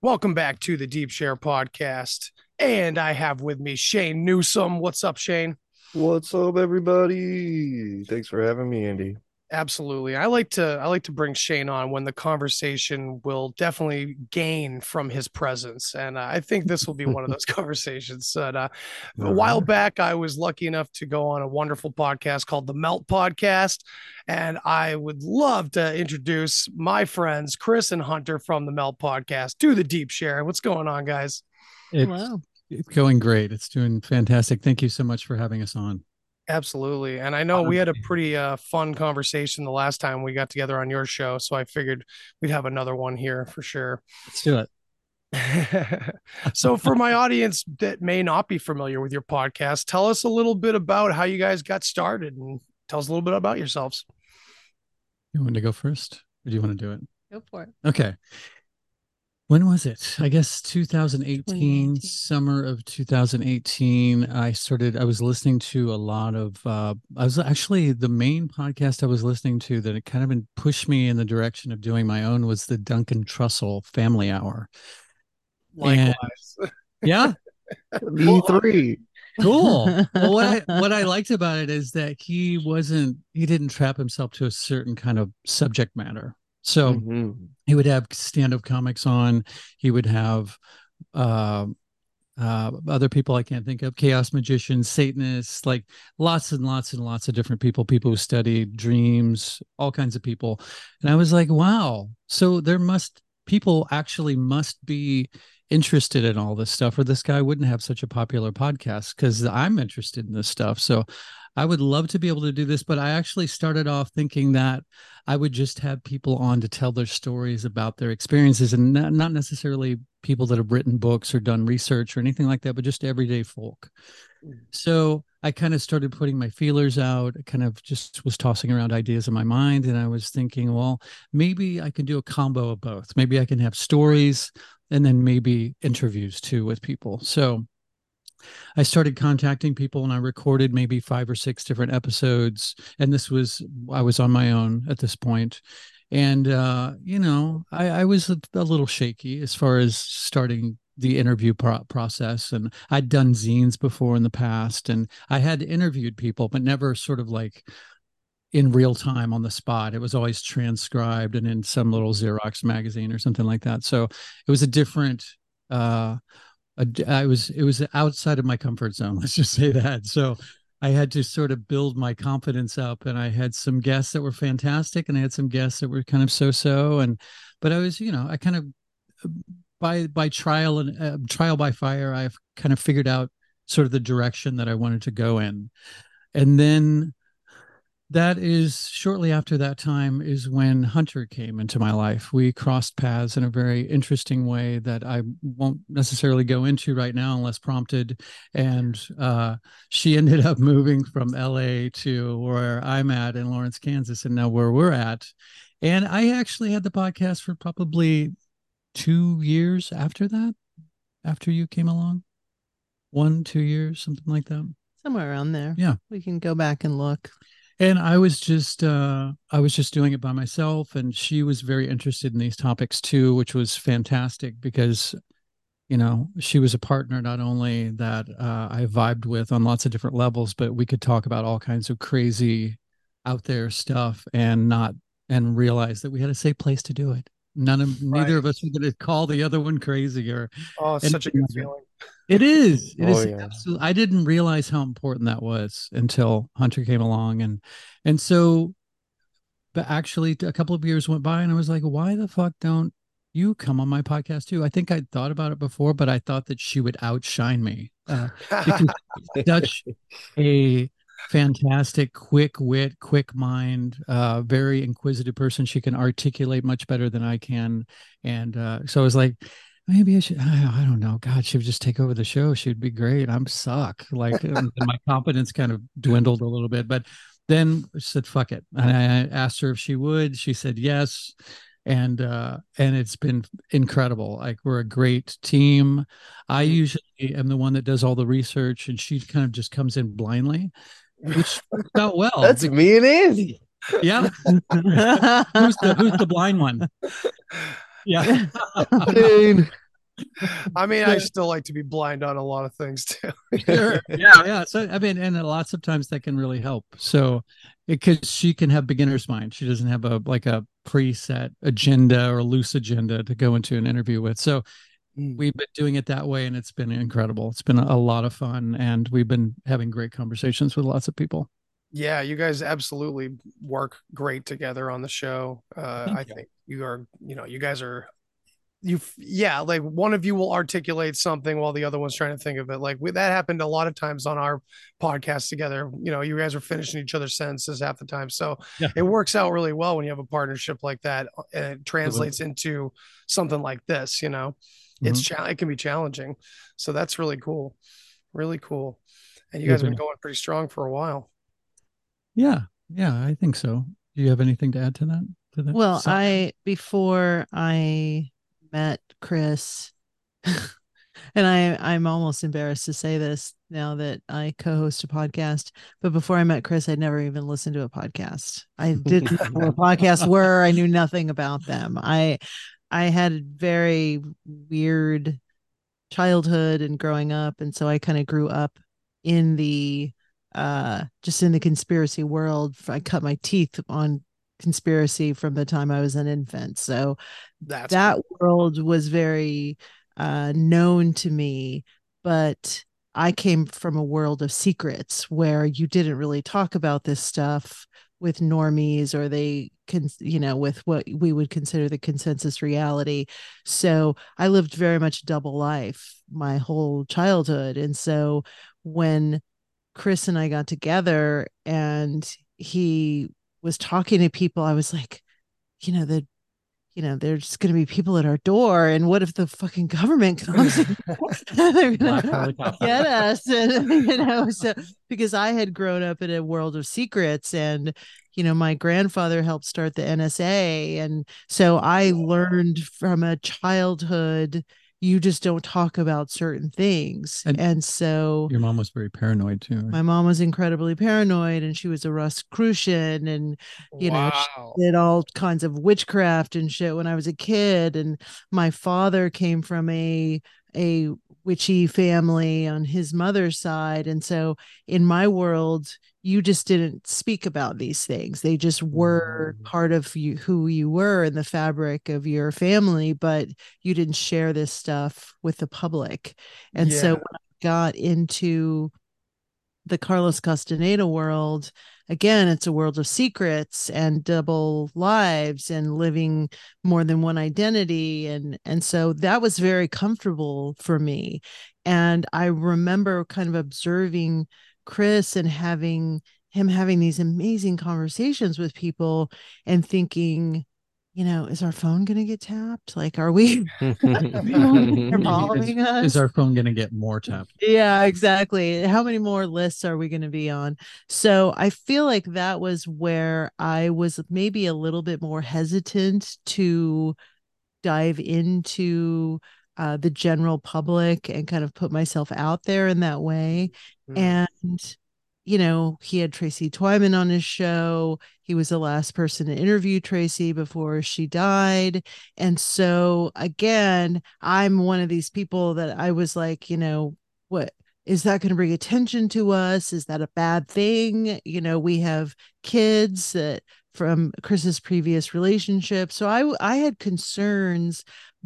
Welcome back to the Deep Share podcast. And I have with me Shane Newsome. What's up, Shane? What's up, everybody? Thanks for having me, Andy. Absolutely. I like to I like to bring Shane on when the conversation will definitely gain from his presence, and uh, I think this will be one of those conversations. That uh, a while back, I was lucky enough to go on a wonderful podcast called the Melt Podcast, and I would love to introduce my friends Chris and Hunter from the Melt Podcast to the Deep Share. What's going on, guys? It's, it's going great. It's doing fantastic. Thank you so much for having us on. Absolutely. And I know we had a pretty uh, fun conversation the last time we got together on your show. So I figured we'd have another one here for sure. Let's do it. so, for my audience that may not be familiar with your podcast, tell us a little bit about how you guys got started and tell us a little bit about yourselves. You want to go first or do you want to do it? Go for it. Okay when was it? I guess 2018 summer of 2018 i started i was listening to a lot of uh i was actually the main podcast i was listening to that it kind of pushed me in the direction of doing my own was the duncan trussell family hour. Likewise. And, yeah me three. Cool. Well what i what i liked about it is that he wasn't he didn't trap himself to a certain kind of subject matter so mm-hmm. he would have stand-up comics on. He would have uh, uh, other people I can't think of, chaos magicians, Satanists, like lots and lots and lots of different people, people who studied dreams, all kinds of people. And I was like, wow. So there must people actually must be interested in all this stuff, or this guy wouldn't have such a popular podcast because I'm interested in this stuff. So I would love to be able to do this, but I actually started off thinking that I would just have people on to tell their stories about their experiences and not, not necessarily people that have written books or done research or anything like that, but just everyday folk. Mm. So I kind of started putting my feelers out. I kind of just was tossing around ideas in my mind. And I was thinking, well, maybe I can do a combo of both. Maybe I can have stories and then maybe interviews too with people. So I started contacting people and I recorded maybe five or six different episodes. And this was, I was on my own at this point. And, uh, you know, I, I was a, a, little shaky as far as starting the interview pro- process. And I'd done zines before in the past and I had interviewed people, but never sort of like, in real time on the spot. It was always transcribed and in some little Xerox magazine or something like that. So it was a different uh I was it was outside of my comfort zone. Let's just say that. So I had to sort of build my confidence up, and I had some guests that were fantastic, and I had some guests that were kind of so-so. And but I was, you know, I kind of by by trial and uh, trial by fire, I've kind of figured out sort of the direction that I wanted to go in, and then that is shortly after that time is when Hunter came into my life. We crossed paths in a very interesting way that I won't necessarily go into right now unless prompted. And uh, she ended up moving from LA to where I'm at in Lawrence, Kansas, and now where we're at. And I actually had the podcast for probably two years after that, after you came along. One, two years, something like that. Somewhere around there. Yeah. We can go back and look and i was just uh i was just doing it by myself and she was very interested in these topics too which was fantastic because you know she was a partner not only that uh, i vibed with on lots of different levels but we could talk about all kinds of crazy out there stuff and not and realize that we had a safe place to do it none of right. neither of us are going to call the other one crazy or oh such a good feeling it is. It oh, is yeah. absolutely. I didn't realize how important that was until Hunter came along, and and so, but actually, a couple of years went by, and I was like, why the fuck don't you come on my podcast too? I think I'd thought about it before, but I thought that she would outshine me uh, such a fantastic, quick wit, quick mind, uh, very inquisitive person. She can articulate much better than I can, and uh, so I was like maybe I should. I, don't know. God, she would just take over the show. She'd be great. I'm suck. Like my confidence kind of dwindled a little bit, but then I said, "Fuck it." And I asked her if she would. She said yes, and uh, and it's been incredible. Like we're a great team. I mm-hmm. usually am the one that does all the research, and she kind of just comes in blindly, which works out well. That's me and Andy. Yeah. who's the Who's the blind one? Yeah. I mean, I still like to be blind on a lot of things too. sure. Yeah. Yeah. So, I mean, and lots of times that can really help. So, because she can have beginner's mind. She doesn't have a like a preset agenda or loose agenda to go into an interview with. So, mm. we've been doing it that way and it's been incredible. It's been a lot of fun and we've been having great conversations with lots of people. Yeah, you guys absolutely work great together on the show. Uh, I you. think you are, you know, you guys are you yeah like one of you will articulate something while the other one's trying to think of it like we, that happened a lot of times on our podcast together you know you guys are finishing each other's sentences half the time so yeah. it works out really well when you have a partnership like that uh, and it translates into something like this you know mm-hmm. it's cha- it can be challenging so that's really cool really cool and you guys have been going pretty strong for a while yeah yeah i think so do you have anything to add to that to that well i before i met Chris, and I I'm almost embarrassed to say this now that I co-host a podcast. But before I met Chris, I'd never even listened to a podcast. I didn't know what podcasts were. I knew nothing about them. I I had a very weird childhood and growing up, and so I kind of grew up in the uh just in the conspiracy world. I cut my teeth on conspiracy from the time I was an infant. So That's that cool. world was very uh, known to me, but I came from a world of secrets where you didn't really talk about this stuff with normies or they can you know with what we would consider the consensus reality. So i lived very much double life my whole childhood. And so when chris and i got together and he was talking to people, I was like, you know, the you know, there's going to be people at our door, and what if the fucking government comes? and they're going to get us, and you know, so because I had grown up in a world of secrets, and you know, my grandfather helped start the NSA, and so I learned from a childhood you just don't talk about certain things. And, and, so your mom was very paranoid too. My mom was incredibly paranoid and she was a Rosicrucian and you wow. know did all kinds of witchcraft and shit when I was a kid. And my father came from a a witchy family on his mother's side. And so in my world, you just didn't speak about these things. They just were mm. part of you who you were in the fabric of your family, but you didn't share this stuff with the public. And yeah. so when I got into the Carlos Castaneda world, again, it's a world of secrets and double lives and living more than one identity. And, and so that was very comfortable for me. And I remember kind of observing Chris and having him having these amazing conversations with people and thinking, you know, is our phone going to get tapped? Like, are we following us? Is our phone going to get more tapped? Yeah, exactly. How many more lists are we going to be on? So I feel like that was where I was maybe a little bit more hesitant to dive into uh, the general public and kind of put myself out there in that way. Mm-hmm. And you know, he had Tracy Twyman on his show. He was the last person to interview Tracy before she died. And so, again, I'm one of these people that I was like, you know, what is that going to bring attention to us? Is that a bad thing? You know, we have kids that from Chris's previous relationship. So I I had concerns,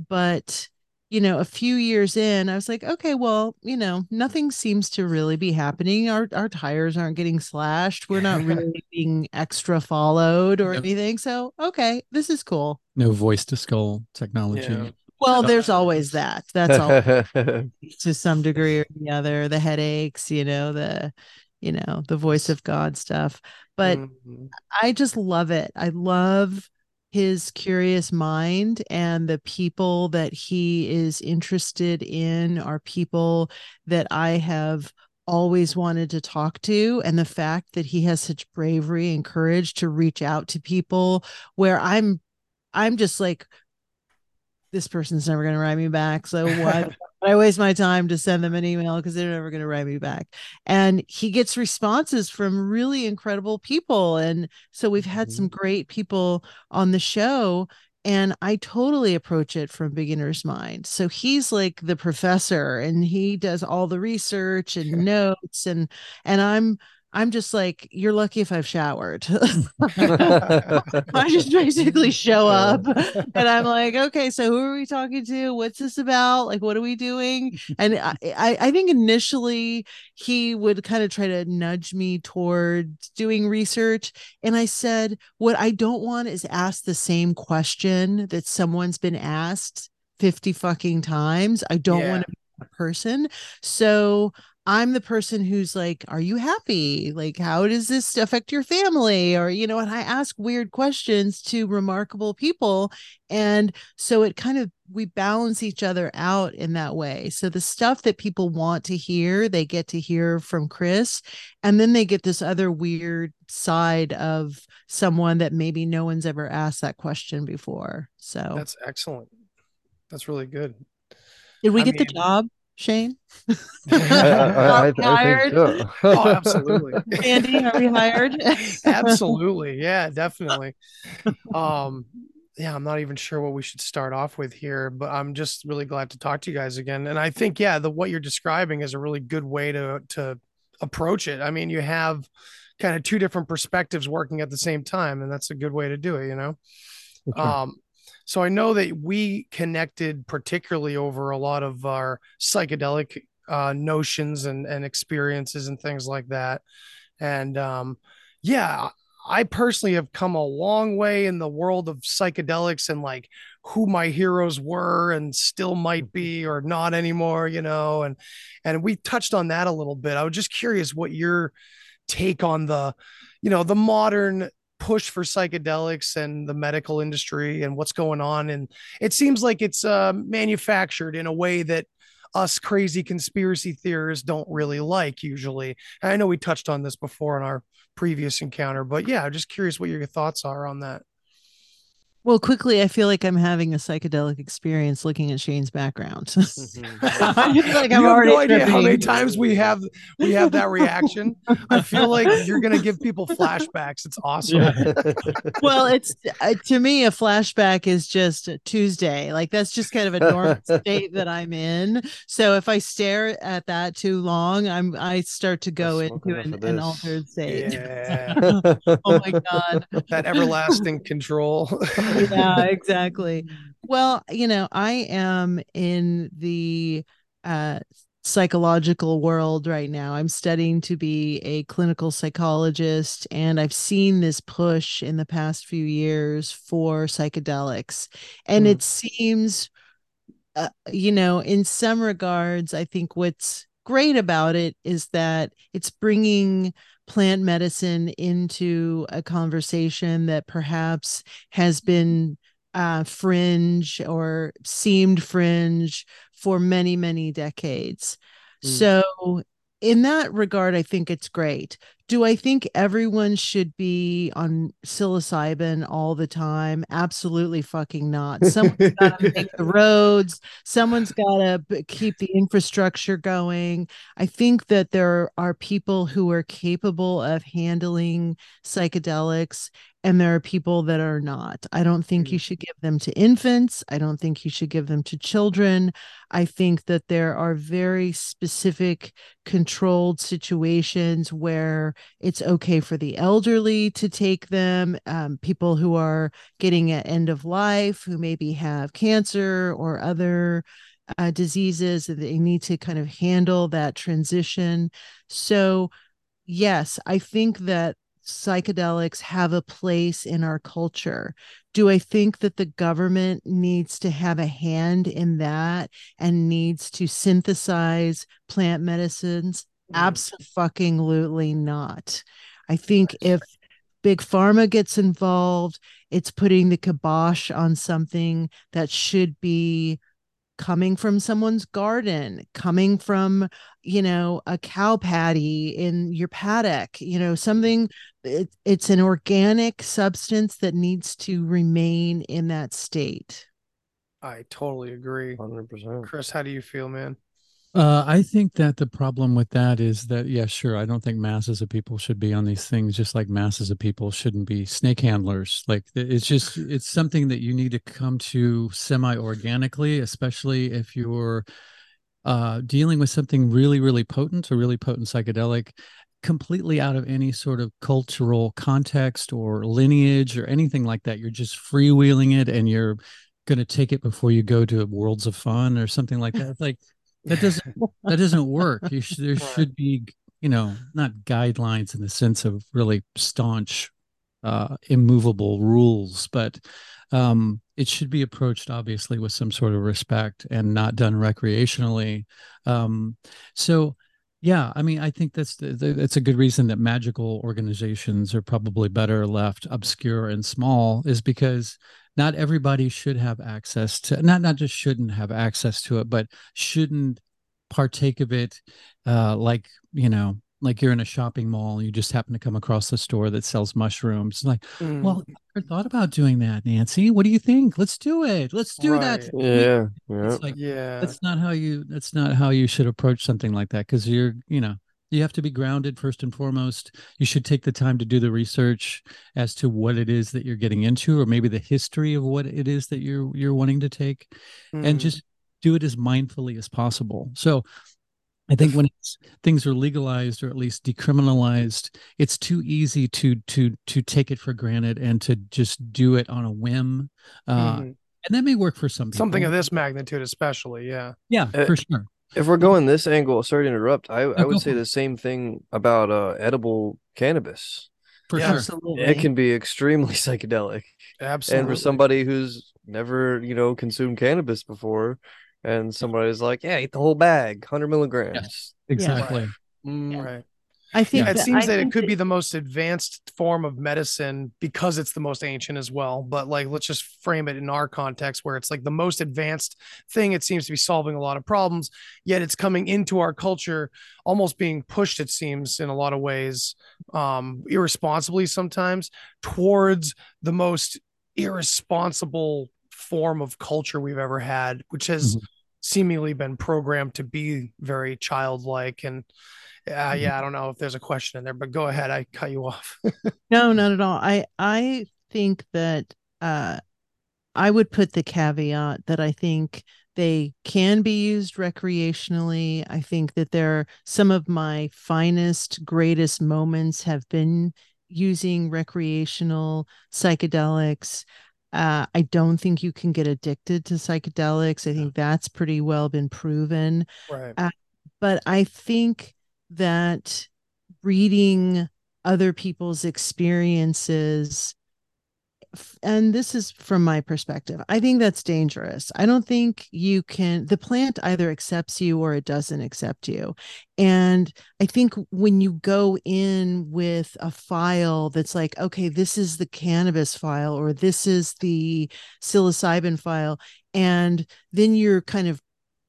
but you know, a few years in, I was like, okay, well, you know, nothing seems to really be happening. Our our tires aren't getting slashed. We're not really being extra followed or anything. So, okay, this is cool. No voice to skull technology. Yeah. Well, there's always that. That's all to some degree or the other. The headaches, you know, the you know, the voice of God stuff. But mm-hmm. I just love it. I love his curious mind and the people that he is interested in are people that I have always wanted to talk to and the fact that he has such bravery and courage to reach out to people where I'm I'm just like this person's never going to write me back so why I waste my time to send them an email because they're never going to write me back. And he gets responses from really incredible people. And so we've had some mm-hmm. great people on the show. and I totally approach it from beginner's mind. So he's like the professor and he does all the research and notes and and I'm I'm just like, you're lucky if I've showered. I just basically show up and I'm like, okay, so who are we talking to? What's this about? Like, what are we doing? And I, I, think initially he would kind of try to nudge me toward doing research. And I said, what I don't want is ask the same question that someone's been asked 50 fucking times. I don't yeah. want to be a person. So I'm the person who's like, Are you happy? Like, how does this affect your family? Or, you know, and I ask weird questions to remarkable people. And so it kind of, we balance each other out in that way. So the stuff that people want to hear, they get to hear from Chris. And then they get this other weird side of someone that maybe no one's ever asked that question before. So that's excellent. That's really good. Did we I get mean, the job? Shane? I, I, I, hired? So. oh, absolutely. Andy, are we hired? absolutely. Yeah, definitely. Um, yeah, I'm not even sure what we should start off with here, but I'm just really glad to talk to you guys again. And I think, yeah, the what you're describing is a really good way to to approach it. I mean, you have kind of two different perspectives working at the same time, and that's a good way to do it, you know. Okay. Um, so I know that we connected particularly over a lot of our psychedelic uh, notions and, and experiences and things like that. And um, yeah, I personally have come a long way in the world of psychedelics and like who my heroes were and still might be or not anymore, you know, and and we touched on that a little bit. I was just curious what your take on the, you know, the modern push for psychedelics and the medical industry and what's going on. And it seems like it's uh, manufactured in a way that us crazy conspiracy theorists don't really like usually. I know we touched on this before in our previous encounter, but yeah, I'm just curious what your thoughts are on that. Well, quickly, I feel like I'm having a psychedelic experience looking at Shane's background. mm-hmm. I like I'm you have no idea how many times we have we have that reaction. I feel like you're going to give people flashbacks. It's awesome. Yeah. well, it's uh, to me a flashback is just Tuesday. Like that's just kind of a normal state that I'm in. So if I stare at that too long, I'm I start to go into an, an, altered state. Yeah. oh my god, that everlasting control yeah, exactly. Well, you know, I am in the uh, psychological world right now. I'm studying to be a clinical psychologist, and I've seen this push in the past few years for psychedelics. And mm. it seems, uh, you know, in some regards, I think what's great about it is that it's bringing plant medicine into a conversation that perhaps has been uh, fringe or seemed fringe for many, many decades. Mm. So, in that regard, I think it's great. Do I think everyone should be on psilocybin all the time? Absolutely fucking not. Someone's got to make the roads. Someone's got to keep the infrastructure going. I think that there are people who are capable of handling psychedelics and there are people that are not. I don't think you mm. should give them to infants. I don't think you should give them to children. I think that there are very specific controlled situations where it's okay for the elderly to take them, um, people who are getting at end of life, who maybe have cancer or other uh, diseases, that they need to kind of handle that transition. So, yes, I think that psychedelics have a place in our culture. Do I think that the government needs to have a hand in that and needs to synthesize plant medicines? Mm. Absolutely not. I think if big pharma gets involved, it's putting the kibosh on something that should be coming from someone's garden, coming from, you know, a cow patty in your paddock, you know, something it, it's an organic substance that needs to remain in that state. I totally agree. 100%. Chris, how do you feel, man? Uh, I think that the problem with that is that, yeah, sure. I don't think masses of people should be on these things, just like masses of people shouldn't be snake handlers. Like it's just, it's something that you need to come to semi organically, especially if you're uh, dealing with something really, really potent, a really potent psychedelic, completely out of any sort of cultural context or lineage or anything like that. You're just freewheeling it and you're going to take it before you go to worlds of fun or something like that. It's like, that doesn't that doesn't work. You should, there should be you know not guidelines in the sense of really staunch uh immovable rules but um it should be approached obviously with some sort of respect and not done recreationally. Um so yeah i mean i think that's that's a good reason that magical organizations are probably better left obscure and small is because not everybody should have access to not not just shouldn't have access to it but shouldn't partake of it uh like you know like you're in a shopping mall and you just happen to come across a store that sells mushrooms like mm. well i never thought about doing that nancy what do you think let's do it let's do right. that yeah yeah. Like, yeah that's not how you that's not how you should approach something like that because you're you know you have to be grounded first and foremost you should take the time to do the research as to what it is that you're getting into or maybe the history of what it is that you're you're wanting to take mm. and just do it as mindfully as possible so I think when things are legalized or at least decriminalized, it's too easy to to to take it for granted and to just do it on a whim. Uh, mm-hmm. And that may work for some people. Something of this magnitude, especially, yeah. Yeah, uh, for sure if we're going this angle, sorry to interrupt, I, I would say the same thing about uh, edible cannabis. For yeah, sure. Absolutely. It can be extremely psychedelic. Absolutely. And for somebody who's never, you know, consumed cannabis before, and somebody's like, yeah, eat the whole bag, 100 milligrams. Yes, exactly. Mm, right. I think yeah, it seems that it could be the most advanced form of medicine because it's the most ancient as well. But like, let's just frame it in our context where it's like the most advanced thing. It seems to be solving a lot of problems, yet it's coming into our culture almost being pushed, it seems, in a lot of ways, um, irresponsibly sometimes towards the most irresponsible form of culture we've ever had, which has mm-hmm. Seemingly been programmed to be very childlike and uh, yeah, I don't know if there's a question in there, but go ahead. I cut you off. no, not at all. I I think that uh, I would put the caveat that I think they can be used recreationally. I think that there some of my finest, greatest moments have been using recreational psychedelics. Uh, I don't think you can get addicted to psychedelics. I think that's pretty well been proven. Right. Uh, but I think that reading other people's experiences and this is from my perspective i think that's dangerous. I don't think you can the plant either accepts you or it doesn't accept you. And i think when you go in with a file that's like okay this is the cannabis file or this is the psilocybin file and then you're kind of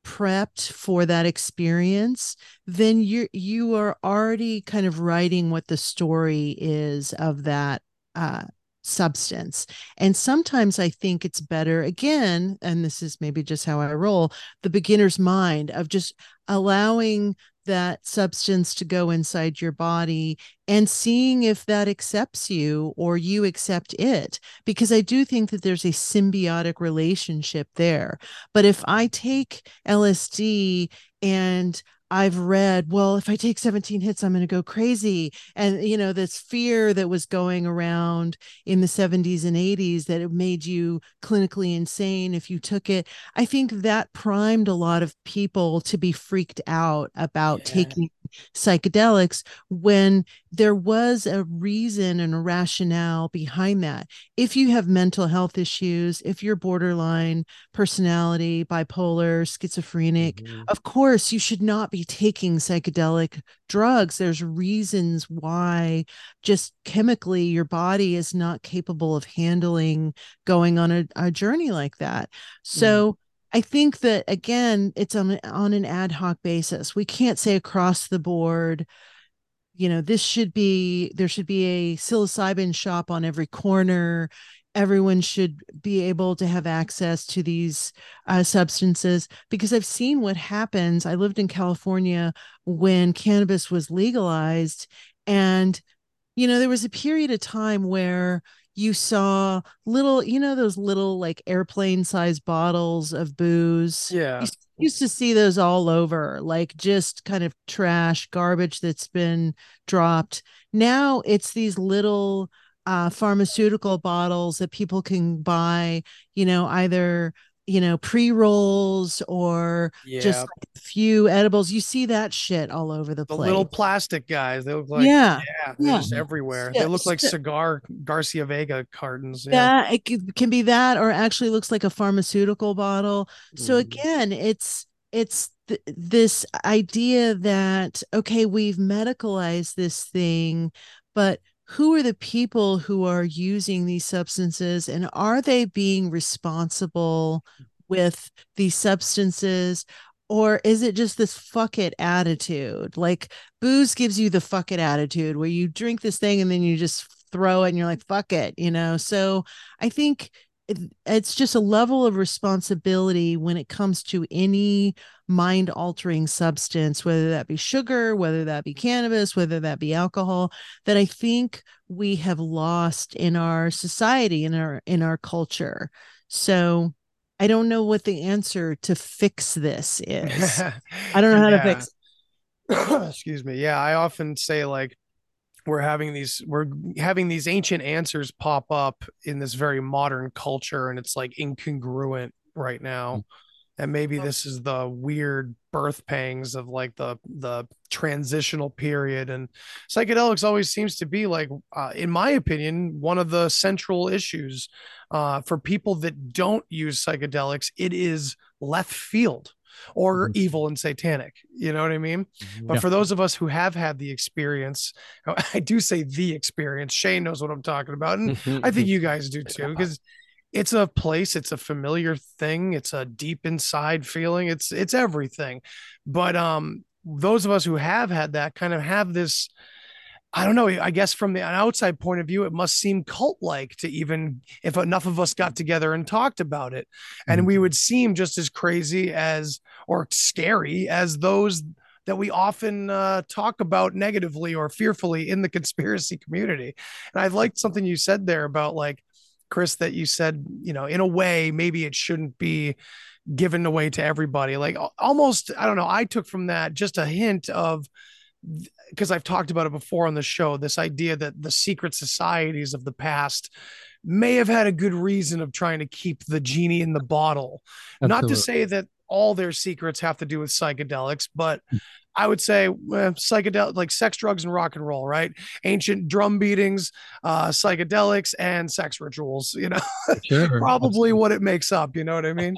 prepped for that experience then you you are already kind of writing what the story is of that uh, substance and sometimes i think it's better again and this is maybe just how i roll the beginner's mind of just allowing that substance to go inside your body and seeing if that accepts you or you accept it. Because I do think that there's a symbiotic relationship there. But if I take LSD and I've read, well, if I take 17 hits, I'm going to go crazy. And, you know, this fear that was going around in the 70s and 80s that it made you clinically insane if you took it. I think that primed a lot of people to be freaked out about yeah. taking psychedelics when there was a reason and a rationale behind that. If you have mental health issues, if you're borderline personality, bipolar, schizophrenic, mm-hmm. of course, you should not be taking psychedelic drugs. There's reasons why just chemically your body is not capable of handling going on a, a journey like that. So, mm I think that again, it's on on an ad hoc basis. We can't say across the board, you know, this should be there should be a psilocybin shop on every corner. everyone should be able to have access to these uh, substances because I've seen what happens. I lived in California when cannabis was legalized, and you know there was a period of time where you saw little, you know, those little like airplane sized bottles of booze. Yeah. You used to see those all over, like just kind of trash, garbage that's been dropped. Now it's these little uh, pharmaceutical bottles that people can buy, you know, either you know pre-rolls or Yeah. just like a few edibles you see that shit all over the, the place little plastic guys. They look like yeah yeah, they're yeah. just everywhere. Yeah, they look like cigar Garcia Vega cartons. Yeah. that it can be that or actually looks like a pharmaceutical bottle so Mhm. again it's it's th- this idea that okay we've medicalized this thing but who are the people who are using these substances and are they being responsible with these substances or is it just this fuck it attitude? Like booze gives you the fuck it attitude where you drink this thing and then you just throw it and you're like fuck it you know? So i think it's just a level of responsibility when it comes to any mind altering substance whether that be sugar whether that be cannabis whether that be alcohol that i think we have lost in our society in our in our culture. So i don't know what the answer to fix this is. I don't know how to Yeah. fix excuse me. Yeah i often say like we're having these we're having these ancient answers pop up in this very modern culture and it's like incongruent right now mm. And maybe this is the weird birth pangs of like the the transitional period and psychedelics always seems to be like uh, in my opinion one of the central issues uh, for people that don't use psychedelics it is left field or Mhm. evil and satanic you know what i mean but Yeah. for those of us who have had the experience i do say the experience shane knows what i'm talking about and I think you guys do too, because it's a place, it's a familiar thing, it's a deep inside feeling, it's it's everything. But um, those of us who have had that kind of have this. I don't know. I guess from the outside point of view, it must seem cult like to even if enough of us got together and talked about it. And we would seem just as crazy as or scary as those that we often uh, talk about negatively or fearfully in the conspiracy community. And I liked something you said there about like Chris that you said, you know, in a way maybe it shouldn't be given away to everybody. Like almost, I don't know. I took from that just a hint of because I've talked about it before on the show. This idea that the secret societies of the past may have had a good reason of trying to keep the genie in the bottle. Not to say that all their secrets have to do with psychedelics, but I would say well, psychedelic like sex, drugs, and rock and roll, right? Ancient drum beatings, uh, psychedelics, and sex rituals. You know, Sure, probably what it makes up. You know what I mean?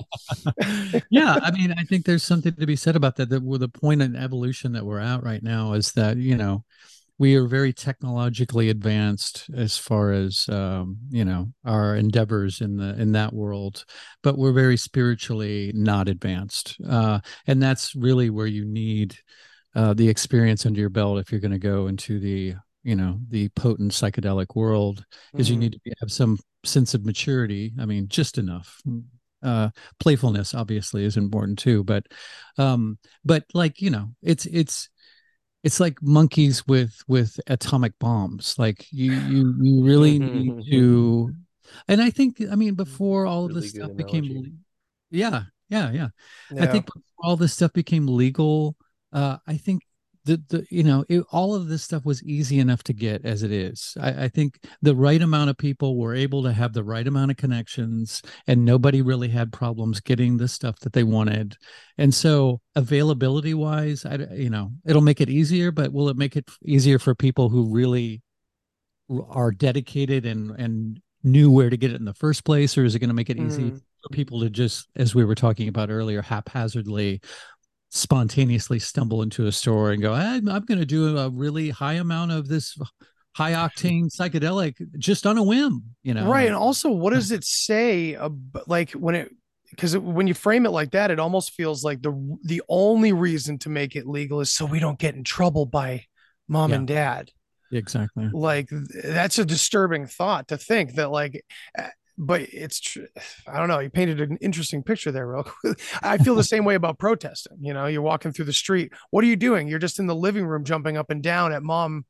yeah i mean i think there's something to be said about that the, the point in evolution that we're at right now is that you know we are very technologically advanced as far as um, you know our endeavors in the in that world but we're very spiritually not advanced uh, and that's really where you need uh, the experience under your belt if you're going to go into the you know the potent psychedelic world is you Mhm. need to be, have some sense of maturity i mean just enough uh playfulness obviously is important too but um but like you know it's it's it's like monkeys with with atomic bombs. Like you you you really mm-hmm, need mm-hmm. to and i think i mean mm, before all of this stuff became analogy. le- yeah yeah yeah. I think before all this stuff became legal, uh, I think the the you know it, all of this stuff was easy enough to get as it is. I, I think the right amount of people were able to have the right amount of connections, and nobody really had problems getting the stuff that they wanted. And so, availability wise, i you know it'll make it easier, but will it make it easier for people who really are dedicated and and knew where to get it in the first place, or is it going to make it easy Mhm. for people to just, as we were talking about earlier, haphazardly, spontaneously stumble into a store and go, I'm, I'm going to do a really high amount of this high octane psychedelic just on a whim, you know? right and also what does it say ab- like when it because when you frame it like that it almost feels like the the only reason to make it legal is so we don't get in trouble by mom Yeah. and dad Exactly. like that's a disturbing thought to think that like but it's true. I don't know. You painted an interesting picture there, real quick. I feel the same way about protesting. You know, you're walking through the street. What are you doing? You're just in the living room, jumping up and down at mom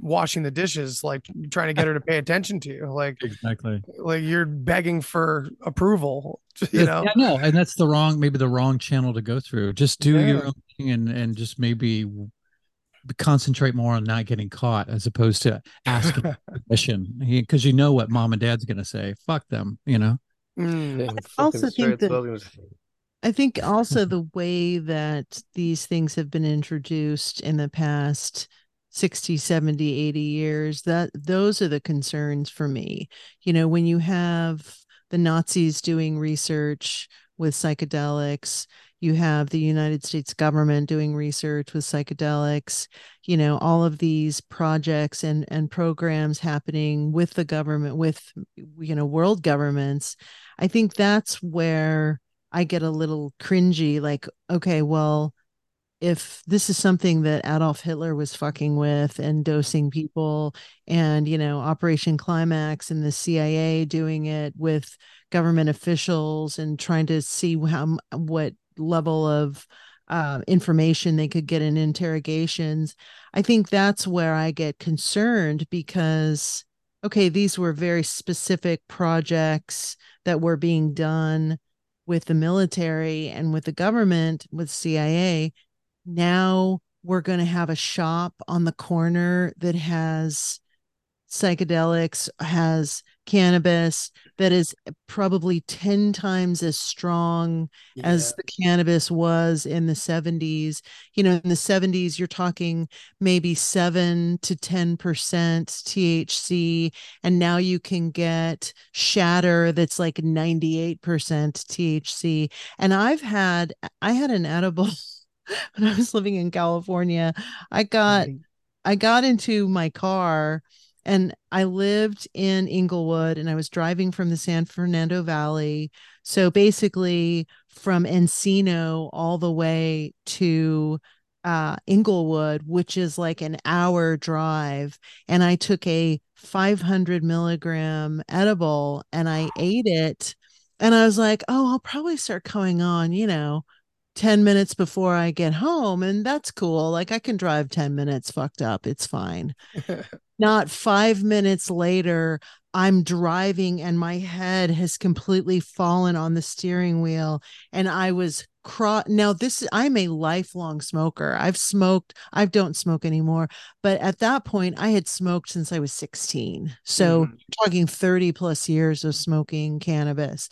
washing the dishes, like trying to get her to pay attention to you. Like exactly, like you're begging for approval. You know, yeah, no, and that's the wrong, maybe the wrong channel to go through. Just do yeah. your own thing and and just maybe concentrate more on not getting caught as opposed to asking permission. Because you know what mom and dad's going to say. Fuck them you know? Mm, I also think that I think also the way that these things have been introduced in the past 60 70 80 years that those are the concerns for me. You know when you have the nazis doing research with psychedelics you have the United States government doing research with psychedelics, you know, all of these projects and and programs happening with the government with you know world governments. I think that's where I get a little cringy like okay, well, if this is something that Adolf Hitler was fucking with and dosing people and you know Operation Climax and the CIA doing it with government officials and trying to see how what level of uh, information they could get in interrogations. I think that's where I get concerned because, okay, these were very specific projects that were being done with the military and with the government, with CIA. Now we're going to have a shop on the corner that has psychedelics, has cannabis that is probably 10 times as strong yeah. as the cannabis was in the 70s. You know, in the 70s, you're talking maybe 7 to 10% THC. And now you can get shatter that's like 98% THC. And I've had, I had an edible when I was living in California. I got, I got into my car and I lived in Inglewood and I was driving from the San Fernando Valley. So basically from Encino all the way to uh, Inglewood, which is like an hour drive. And I took a 500 milligram edible and I ate it. And I was like, oh, I'll probably start coming on, you know, 10 minutes before I get home. And that's cool. Like I can drive 10 minutes fucked up. It's fine. Not five minutes later, I'm driving and my head has completely fallen on the steering wheel. And I was cro- now this I'm a lifelong smoker. I've smoked, I don't smoke anymore, but at that point I had smoked since I was 16. So mm. talking 30 plus years of smoking cannabis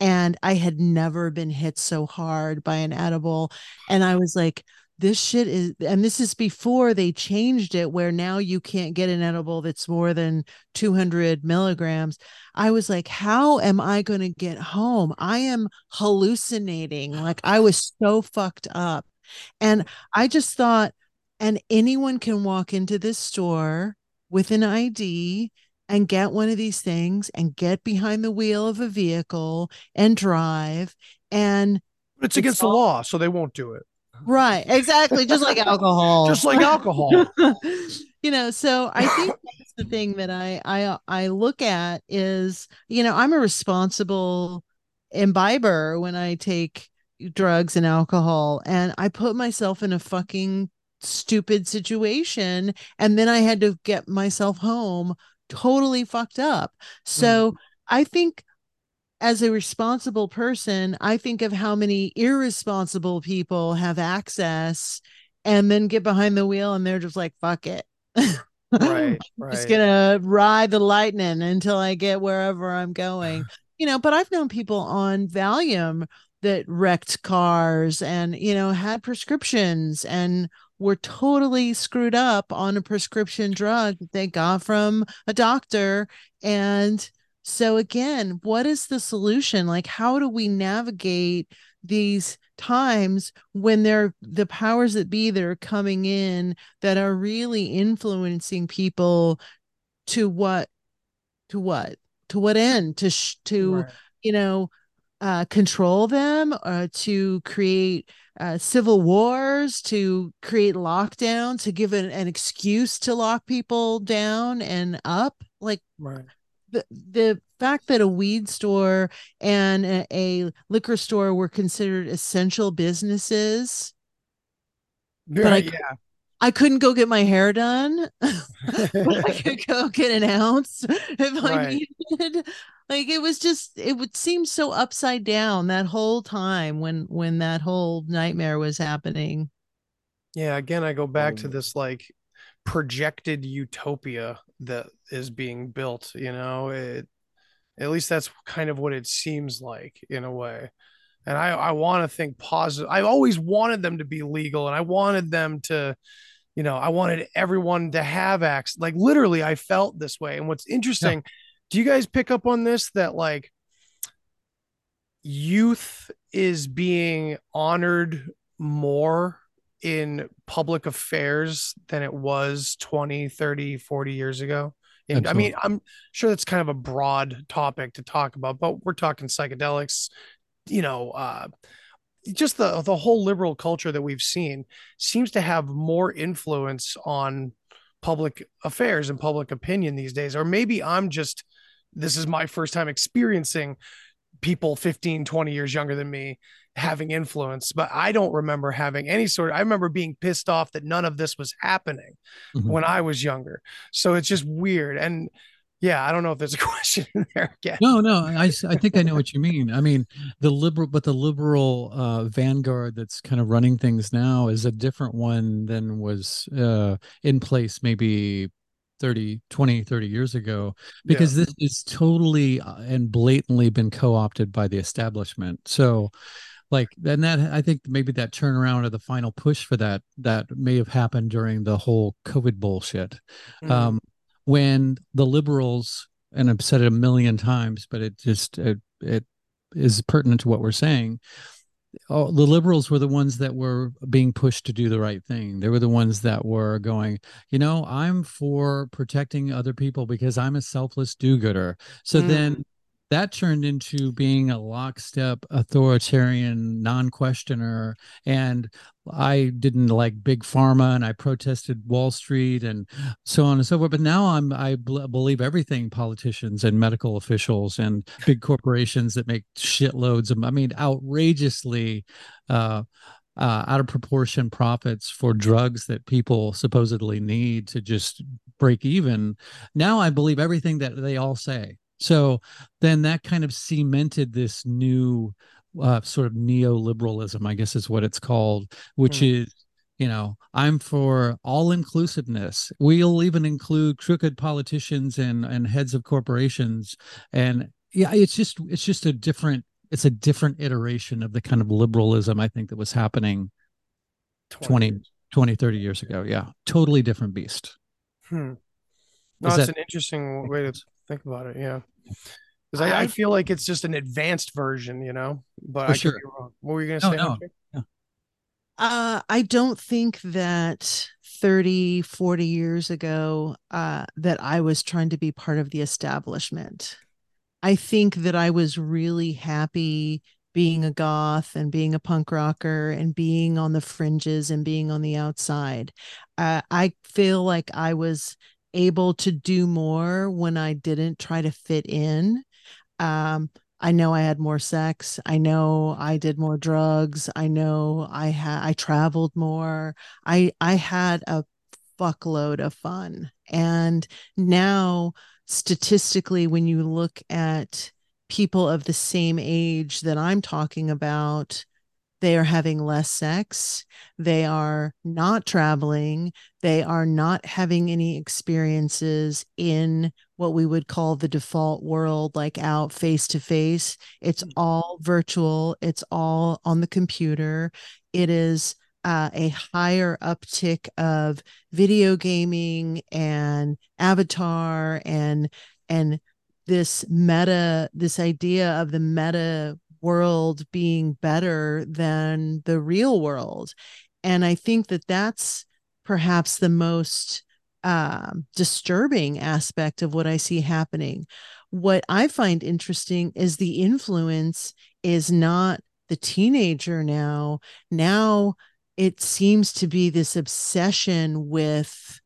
and I had never been hit so hard by an edible. And I was like, this shit is, and this is before they changed it where now you can't get an edible that's more than 200 milligrams. I was like, how am I going to get home? I am hallucinating. Like I was so fucked up. And I just thought, and anyone can walk into this store with an ID and get one of these things and get behind the wheel of a vehicle and drive and it's, it's against all- the law so they won't do it right exactly just like alcohol just like alcohol you know so i think that's the thing that i i i look at is you know i'm a responsible imbiber when i take drugs and alcohol and i put myself in a fucking stupid situation and then i had to get myself home totally fucked up. So mm. I think as a responsible person, I think of how many irresponsible people have access and then get behind the wheel and they're just like, fuck it. right, right. Just gonna ride the lightning until I get wherever I'm going. you know, but I've known people on Valium that wrecked cars and, you know, had prescriptions and were totally screwed up on a prescription drug that they got from a doctor. And so, again, what is the solution? Like, how do we navigate these times when they're the powers that be that are coming in that are really influencing people to what, to what, to what end? To, sh- to, right. you know, uh, control them or uh, to create uh, civil wars, to create lockdown, to give an, an excuse to lock people down and up. Like, right. The, the fact that a weed store and a, a liquor store were considered essential businesses but I, yeah. I couldn't go get my hair done. I could go get an ounce if right. I needed. Like it was just it would seem so upside down that whole time when when that whole nightmare was happening. Yeah, again I go back to mm. this like projected utopia that is being built, you know. It at least that's kind of what it seems like in a way and I I want to think positive. I always wanted them to be legal, and I wanted them to, you know, I wanted everyone to have access. Like literally, I felt this way. And what's interesting, yeah. do you guys pick up on this? That like youth is being honored more in public affairs than it was 20 30 40 years ago. And i mean i'm sure that's kind of a broad topic to talk about but we're talking psychedelics you know, uh, just the the whole liberal culture that we've seen seems to have more influence on public affairs and public opinion these days. Or maybe i'm just this is my first time experiencing people 15 20 years younger than me having influence but i don't remember having any sort of, i remember being pissed off that none of this was happening mm-hmm. when i was younger so it's just weird and yeah, I don't know if there's a question in there again. No, no, I, I think I know what you mean. I mean, the liberal, but the liberal uh, vanguard that's kind of running things now is a different one than was uh, in place maybe 30, 20, 30 years ago, because yeah. this is totally uh, and blatantly been co opted by the establishment. So, like and that i think maybe that turnaround or the final push for that that may have happened during the whole covid bullshit mm. um when the liberals and I've said it a million times, but it just it, it is pertinent to what we're saying. Oh, the liberals were the ones that were being pushed to do the right thing. They were the ones that were going, you know, I'm for protecting other people because I'm a selfless do-gooder. So mm. then that turned into being a lockstep authoritarian non-questioner and i didn't like big pharma and i protested wall street and so on and so forth but now i'm i believe everything politicians and medical officials and big corporations that make shitloads of i mean outrageously uh, uh, out of proportion profits for drugs that people supposedly need to just break even. Now I believe everything that they all say. So then that kind of cemented this new uh, sort of neoliberalism, I guess is what it's called, which mm. is you know i'm for all inclusiveness we'll even include crooked politicians and and heads of corporations and yeah it's just it's just a different it's a different iteration of the kind of liberalism i think that was happening 20 20, 30 years ago yeah totally different beast hmm. no, that's that, an interesting way to think about it. Yeah. Because I, I, feel like it's just an advanced version, you know, but I sure. could be wrong. What were you going to say? No. Yeah. Uh, I don't think that 30, 40 years ago, uh, that I was trying to be part of the establishment. I think that I was really happy being a goth and being a punk rocker and being on the fringes and being on the outside. Uh, I feel like I was able to do more when I didn't try to fit in. Um, I know I had more sex. I know I did more drugs. I know I had I traveled more. I I had a fuckload of fun. And now statistically when you look at people of the same age that I'm talking about, they are having less sex they are not traveling they are not having any experiences in what we would call the default world like out face to face it's mm. all virtual it's all on the computer it is uh, a higher uptick of video gaming and avatar and and this meta this idea of the meta world being better than the real world. And I think that that's perhaps the most uh, disturbing aspect of what I see happening. What I find interesting is the influence is not the teenager now. Now it seems to be this obsession with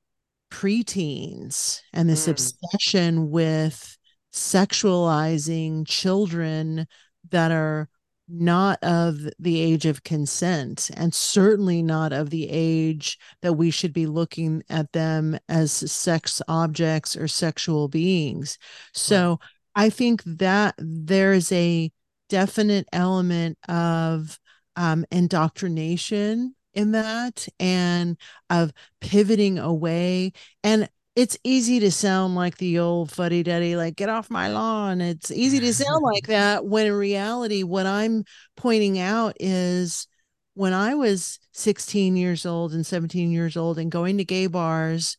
preteens and this mm. obsession with sexualizing children that are not of the age of consent and certainly not of the age that we should be looking at them as sex objects or sexual beings. So I think that there's a definite element of um, indoctrination in that and of pivoting away. And it's easy to sound like the old fuddy duddy, like get off my lawn. It's easy to sound like that when in reality, what I'm pointing out is when I was 16 years old and 17 years old and going to gay bars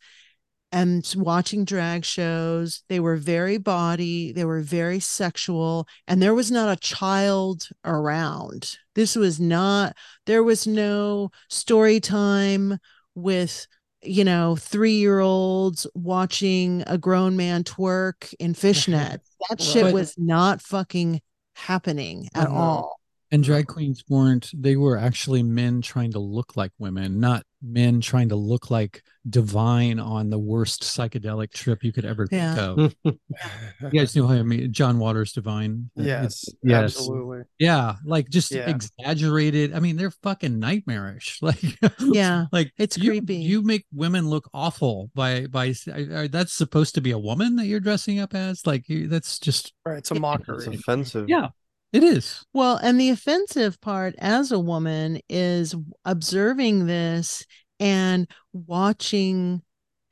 and watching drag shows, they were very body, they were very sexual, and there was not a child around. This was not, there was no story time with you know, three year olds watching a grown man twerk in fishnets. That shit was not fucking happening at all. And drag queens weren't, they were actually men trying to look like women, not men trying to look like divine on the worst psychedelic trip you could ever Yeah. think of. you guys know how I mean John Waters divine. Yes, It's- yes. absolutely. Yeah, like just Yeah. exaggerated. I mean, they're fucking nightmarish. Like Yeah. like It's you, creepy. You make women look awful by by that's supposed to be a woman that you're dressing up as. Like you, that's just Right, it's a mockery. It's offensive. yeah, it is. Well, and the offensive part as a woman is observing this and watching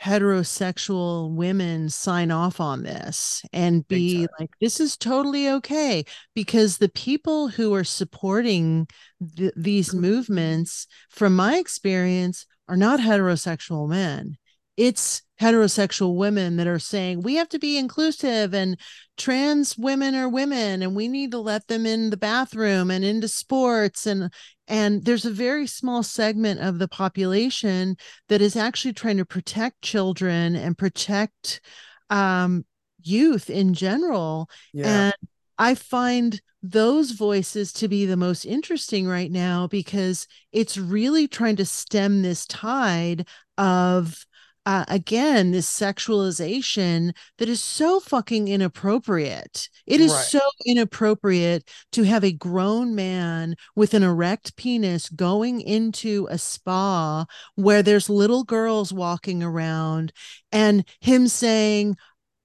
heterosexual women sign off on this and be time. like, this is totally okay. Because the people who are supporting th- these mm-hmm. movements, from my experience, are not heterosexual men. It's heterosexual women that are saying we have to be inclusive and trans women are women and we need to let them in the bathroom and into sports. And and there's a very small segment of the population that is actually trying to protect children and protect um, youth in general. Yeah, and I find those voices to be the most interesting right now because it's really trying to stem this tide of, uh, again, this sexualization that is so fucking inappropriate. It is Right. so inappropriate to have a grown man with an erect penis going into a spa where there's little girls walking around and him saying,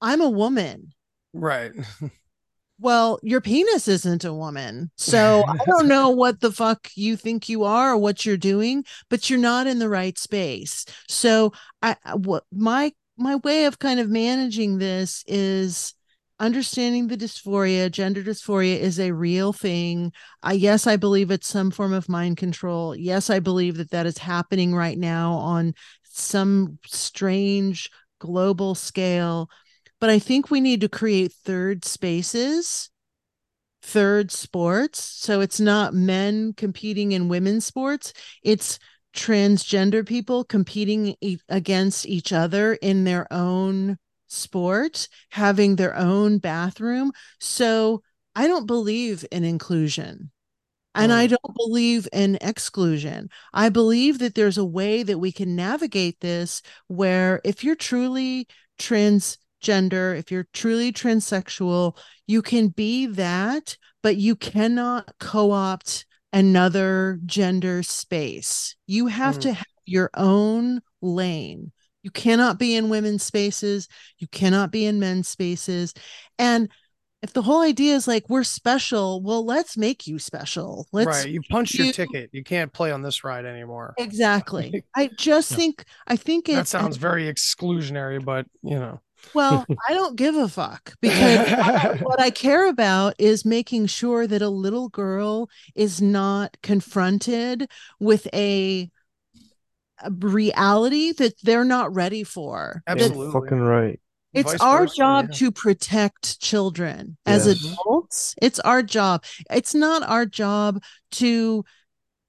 I'm a woman right. well, your penis isn't a woman. So I don't know what the fuck you think you are or what you're doing, but you're not in the right space. So I what my my way of kind of managing this is understanding the dysphoria, gender dysphoria is a real thing. I yes, I believe it's some form of mind control. Yes, I believe that that is happening right now on some strange global scale but I think we need to create third spaces, third sports. So it's not men competing in women's sports, it's transgender people competing e- against each other in their own sport, having their own bathroom. So I don't believe in inclusion. And I Mm. don't believe in exclusion. I believe that there's a way that we can navigate this where if you're truly transgender, if you're truly transsexual, you can be that, but you cannot co opt another gender space. You have Mm. to have your own lane. You cannot be in women's spaces. You cannot be in men's spaces. And if the whole idea is like we're special, well, let's make you special. Let's right. You punched your ticket. You can't play on this ride anymore. exactly. I just Yeah. think I think it, That sounds very exclusionary, but you know. Well, I don't give a fuck because what I care about is making sure that a little girl is not confronted with a, a reality that they're not ready for. That Absolutely. Fucking right. it's Vice our versa, job yeah. to protect children as Yes. adults. It's our job. It's not our job to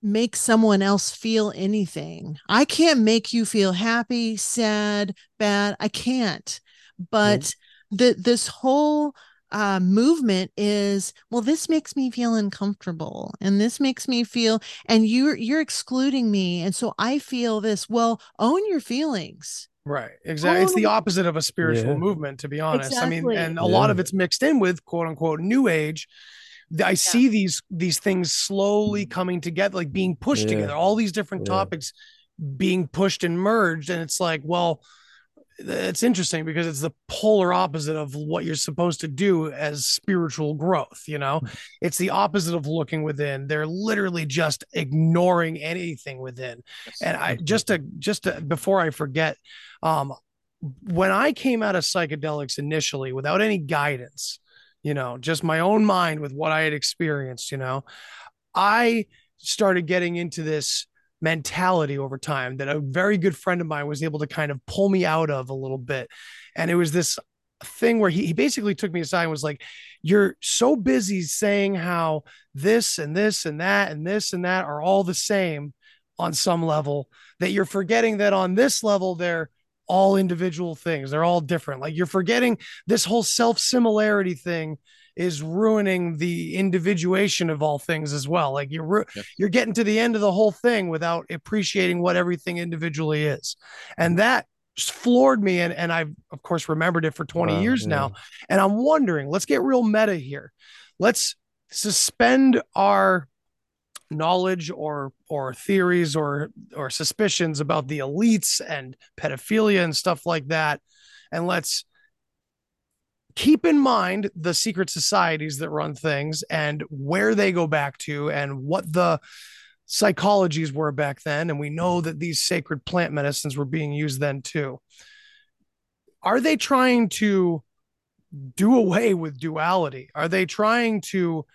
make someone else feel anything. I can't make you feel happy, sad, bad. I can't. But the this whole uh, movement is well this makes me feel uncomfortable and this makes me feel and you're you're excluding me and so i feel this well own your feelings Right. Exactly. It's the opposite of a spiritual Yeah. movement, to be honest. I mean, and a lot of it's mixed in with quote unquote new age. Th- I see these these things slowly coming together, like being pushed Yeah. together, all these different Yeah. topics being pushed and merged. And it's like, well, it's interesting because it's the polar opposite of what you're supposed to do as spiritual growth you know? It's the opposite of looking within. They're literally just ignoring anything within. And i just to just to before i forget um when i came out of psychedelics initially without any guidance you know just my own mind with what i had experienced you know i started getting into this mentality over time that a very good friend of mine was able to kind of pull me out of a little bit. And it was this thing where he, he basically took me aside and was like you're so busy saying how this and this and that and this and that are all the same on some level that you're forgetting that on this level they're all individual things. They're all different. Like you're forgetting this whole self similarity thing is ruining the individuation of all things as well. Like you're ru- Yep. you're getting to the end of the whole thing without appreciating what everything individually is. And mm-hmm. that floored me and, and i've of course remembered it for 20 Wow, years yeah. now and i'm wondering let's get real meta here. Let's suspend our knowledge or or theories or or suspicions about the elites and pedophilia and stuff like that and let's keep in mind the secret societies that run things and where they go back to and what the psychologies were back then. And we know that these sacred plant medicines were being used then too. Are they trying to do away with duality? Are they trying to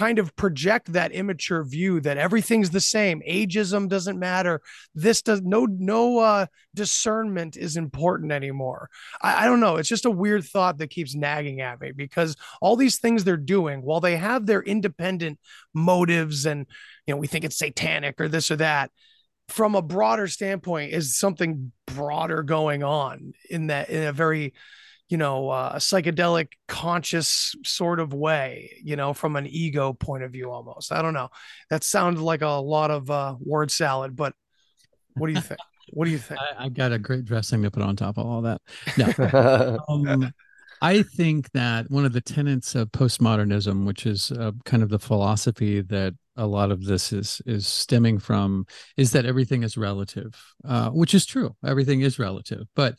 kind of project that immature view that everything's the same ageism doesn't matter. This does no no uh discernment is important anymore. I, I don't know. It's just a weird thought that keeps nagging at me because all these things they're doing while they have their independent motives and you know we think it's satanic or this or that from a broader standpoint is something broader going on in that in a very you know uh, psychedelic conscious sort of way you know from an ego point of view almost. I don't know. That sounded like a lot of uh, word salad but what do you think? What do you think? I, I got a great dressing to put on top of all that. No, um, I think that one of the tenets of postmodernism, which is uh, kind of the philosophy that a lot of this is is stemming from, is that everything is relative, uh, which is true. Everything is relative, but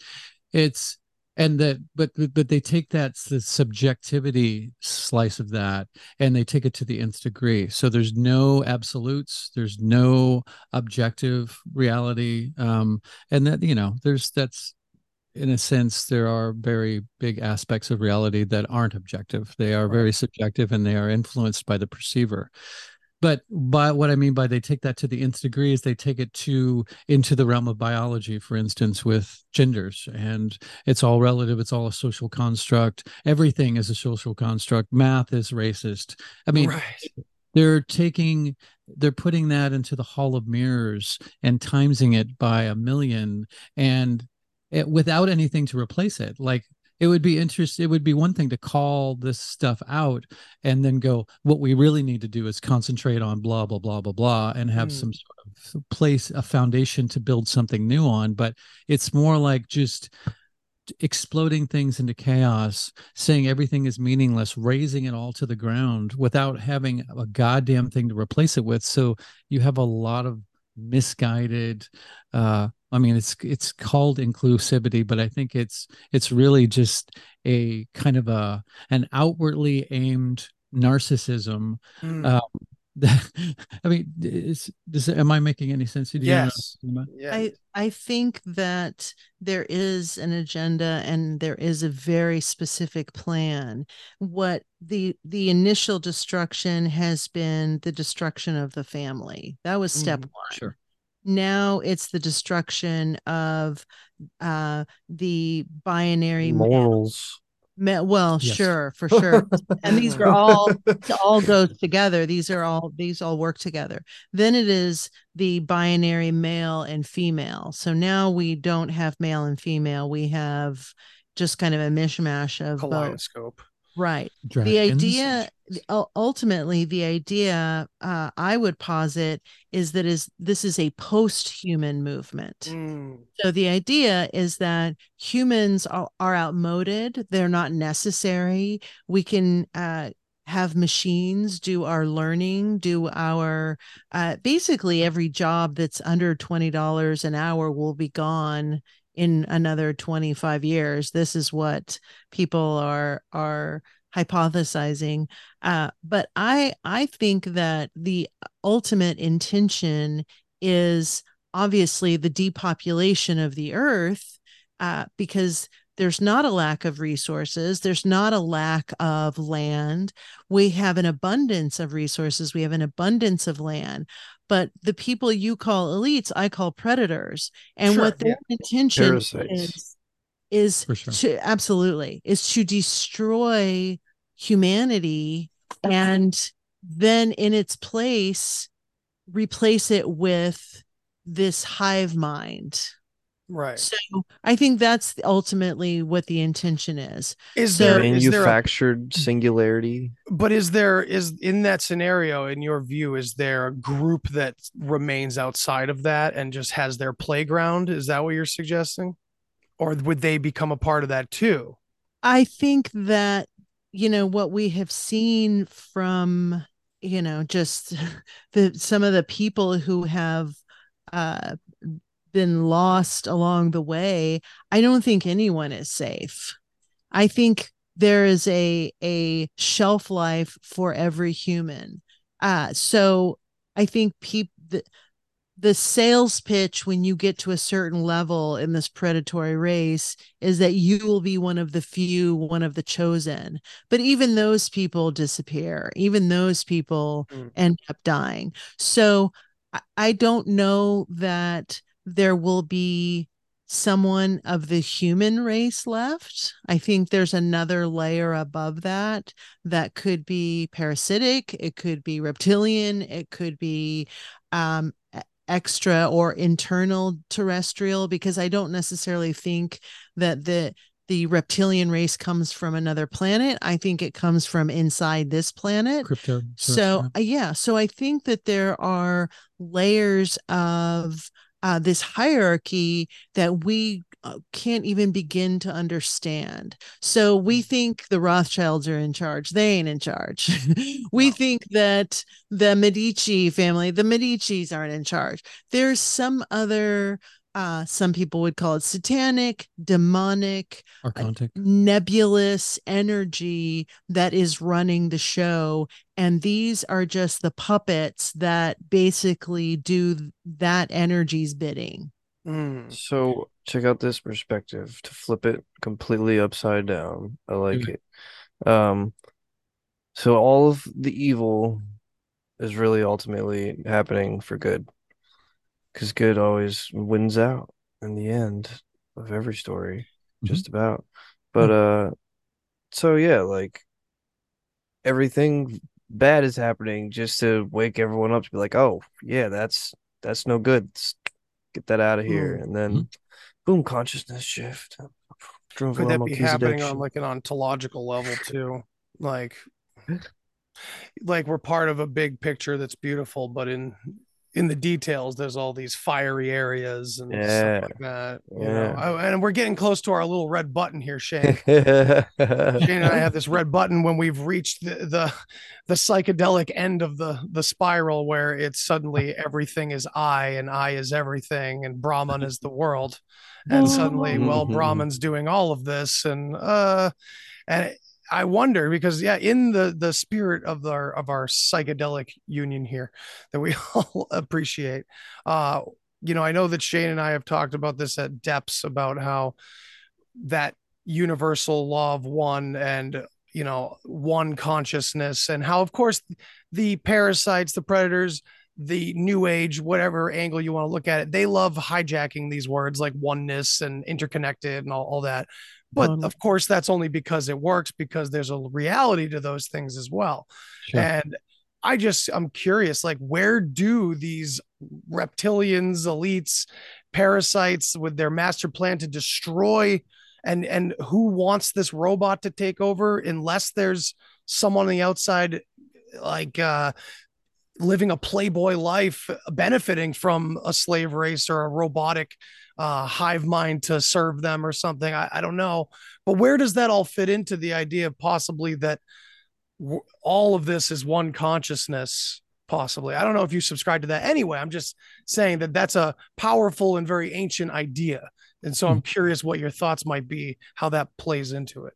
it's and that but but they take that the subjectivity slice of that and they take it to the nth degree. So there's no absolutes there's no objective reality um and that you know there's that's in a sense there are very big aspects of reality that aren't objective. They are very subjective and they are influenced by the perceiver but by what i mean by they take that to the nth degree is they take it to into the realm of biology for instance with genders. And it's all relative it's all a social construct. Everything is a social construct. Math is racist. I mean right. they're taking they're putting that into the hall of mirrors and timesing it by a million and it, without anything to replace it. Like it would be interesting it would be one thing to call this stuff out and then go what we really need to do is concentrate on blah blah blah blah blah and have Mm. some sort of place a foundation to build something new on but it's more like just exploding things into chaos saying everything is meaningless raising it all to the ground without having a goddamn thing to replace it with so you have a lot of misguided uh i mean it's it's called inclusivity but i think it's it's really just a kind of a an outwardly aimed narcissism Mm. uh, i mean is does am i making any sense to you? Do you know yes I'm talking about? yeah I I think that there is an agenda and there is a very specific plan. What the the initial destruction has been the destruction of the family. That was step Mhm. one. sure Now it's the destruction of uh the binary Morals. ma- well, Yes. sure, for sure. and these are all all goes together these are all these all work together then it is the binary male and female so now we don't have male and female we have just kind of a mishmash of both kaleidoscope right. Dragons. the idea ultimately the idea uh, i would posit is that is this is a post-human movement. Mm, so the idea is that humans are, are outmoded. They're not necessary. We can uh, have machines do our learning do our uh, basically every job that's under $20 an hour will be gone in another 25 years this is what people are are hypothesizing. Uh, but i i think that the ultimate intention is obviously the depopulation of the earth uh, because there's not a lack of resources there's not a lack of land. We have an abundance of resources we have an abundance of land but the people you call elites i call predators and Sure, what their intention Parasites. is is sure. to absolutely is to destroy humanity and then in its place replace it with this hive mind right. so i think that's ultimately what the intention is Is So- there is there a, Manufactured singularity. but is there is in that scenario in your view is there a group that remains outside of that and just has their playground? Is that what you're suggesting? Or would they become a part of that too? I think that you know what we have seen from you know just the some of the people who have uh been lost along the way I don't think anyone is safe I think there is a a shelf life for every human uh so I think people the, the sales pitch when you get to a certain level in this predatory race is that you will be one of the few, one of the chosen. But even those people disappear. Even those people Mm. end up dying. So I, I don't know that there will be someone of the human race left. I think there's another layer above that that could be parasitic, it could be reptilian, it could be um, extra or internal terrestrial because I don't necessarily think that the the reptilian race comes from another planet. I think it comes from inside this planet. Crypto. So uh, yeah, so I think that there are layers of uh, this hierarchy that we uh, can't even begin to understand. So we think the Rothschilds are in charge. They ain't in charge. we No. think that the Medici family, the Medicis aren't in charge. There's some other. Uh, some people would call it satanic, demonic, Archontic. nebulous energy that is running the show and these are just the puppets that basically do that energy's bidding Mm, So check out this perspective to flip it completely upside down. I like Okay. it. Um, so all of the evil is really ultimately happening for good, because good always wins out in the end of every story, mm-hmm. just about. But hmm. uh, so yeah, like everything bad is happening just to wake everyone up to be like, oh yeah, that's that's no good. Let's get that out of here, mm-hmm. and then mm-hmm. boom, consciousness shift. Drove could that be happening on like an ontological level too? Like like we're part of a big picture that's beautiful, but in in the details, there's all these fiery areas and Yeah. stuff like that. You know, I- and we're getting close to our little red button here, Shane. Shane and I have this red button when we've reached the, the the psychedelic end of the the spiral where it's suddenly everything is I and I is everything and Brahman is the world. And suddenly, well, Mhm. Brahman's doing all of this. And uh and I wonder because yeah, in the the spirit of our of our psychedelic union here that we all appreciate. Uh, you know, I know that Shane and I have talked about this at depths about how that universal law of one and you know one consciousness and how of course the parasites the predators the new age whatever angle you want to look at it they love hijacking these words like oneness and interconnected and all, all that but Totally. of course that's only because it works because there's a reality to those things as well Sure. and i just i'm curious like where do these reptilians elites parasites with their master plan to destroy and and who wants this robot to take over unless there's someone on the outside like uh living a playboy life benefiting from a slave race or a robotic uh, hive mind to serve them or something. I, I don't know. But where does that all fit into the idea of possibly that w- all of this is one consciousness possibly? I don't know if you subscribe to that anyway. I'm just saying that that's a powerful and very ancient idea. And so i'm hmm. curious what your thoughts might be how that plays into it.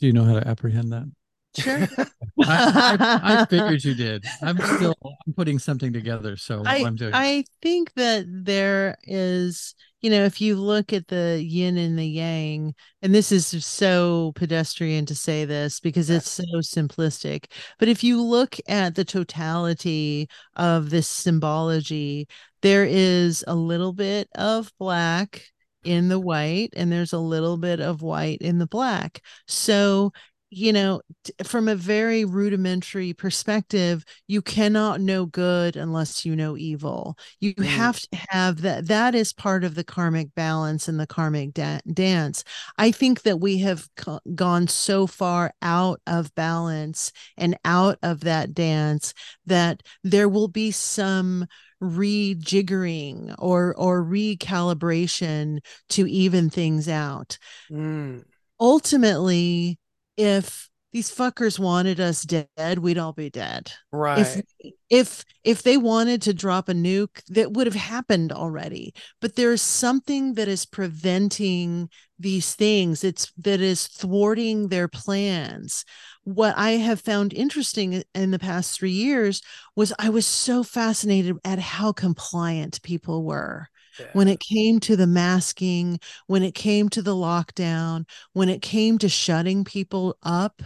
Do you know how to apprehend that Sure. I, I, I, figured you did. I'm still I'm putting something together. So I, I'm doing. I think that there is, you know, if you look at the yin and the yang, and this is so pedestrian to say this because it's so simplistic, but if you look at the totality of this symbology, there is a little bit of black in the white and there's a little bit of white in the black. So you know, from a very rudimentary perspective, you cannot know good unless you know evil. You mm. have to have that. That is part of the karmic balance and the karmic da- dance. I think that we have co- gone so far out of balance and out of that dance that there will be some rejiggering or or recalibration to even things out. Mm. Ultimately, if these fuckers wanted us dead, we'd all be dead. Right. If if if they wanted to drop a nuke, that would have happened already. But there's something that is preventing these things. It's that is thwarting their plans. What I have found interesting in the past three years was I was so fascinated at how compliant people were. When it came to the masking, when it came to the lockdown, when it came to shutting people up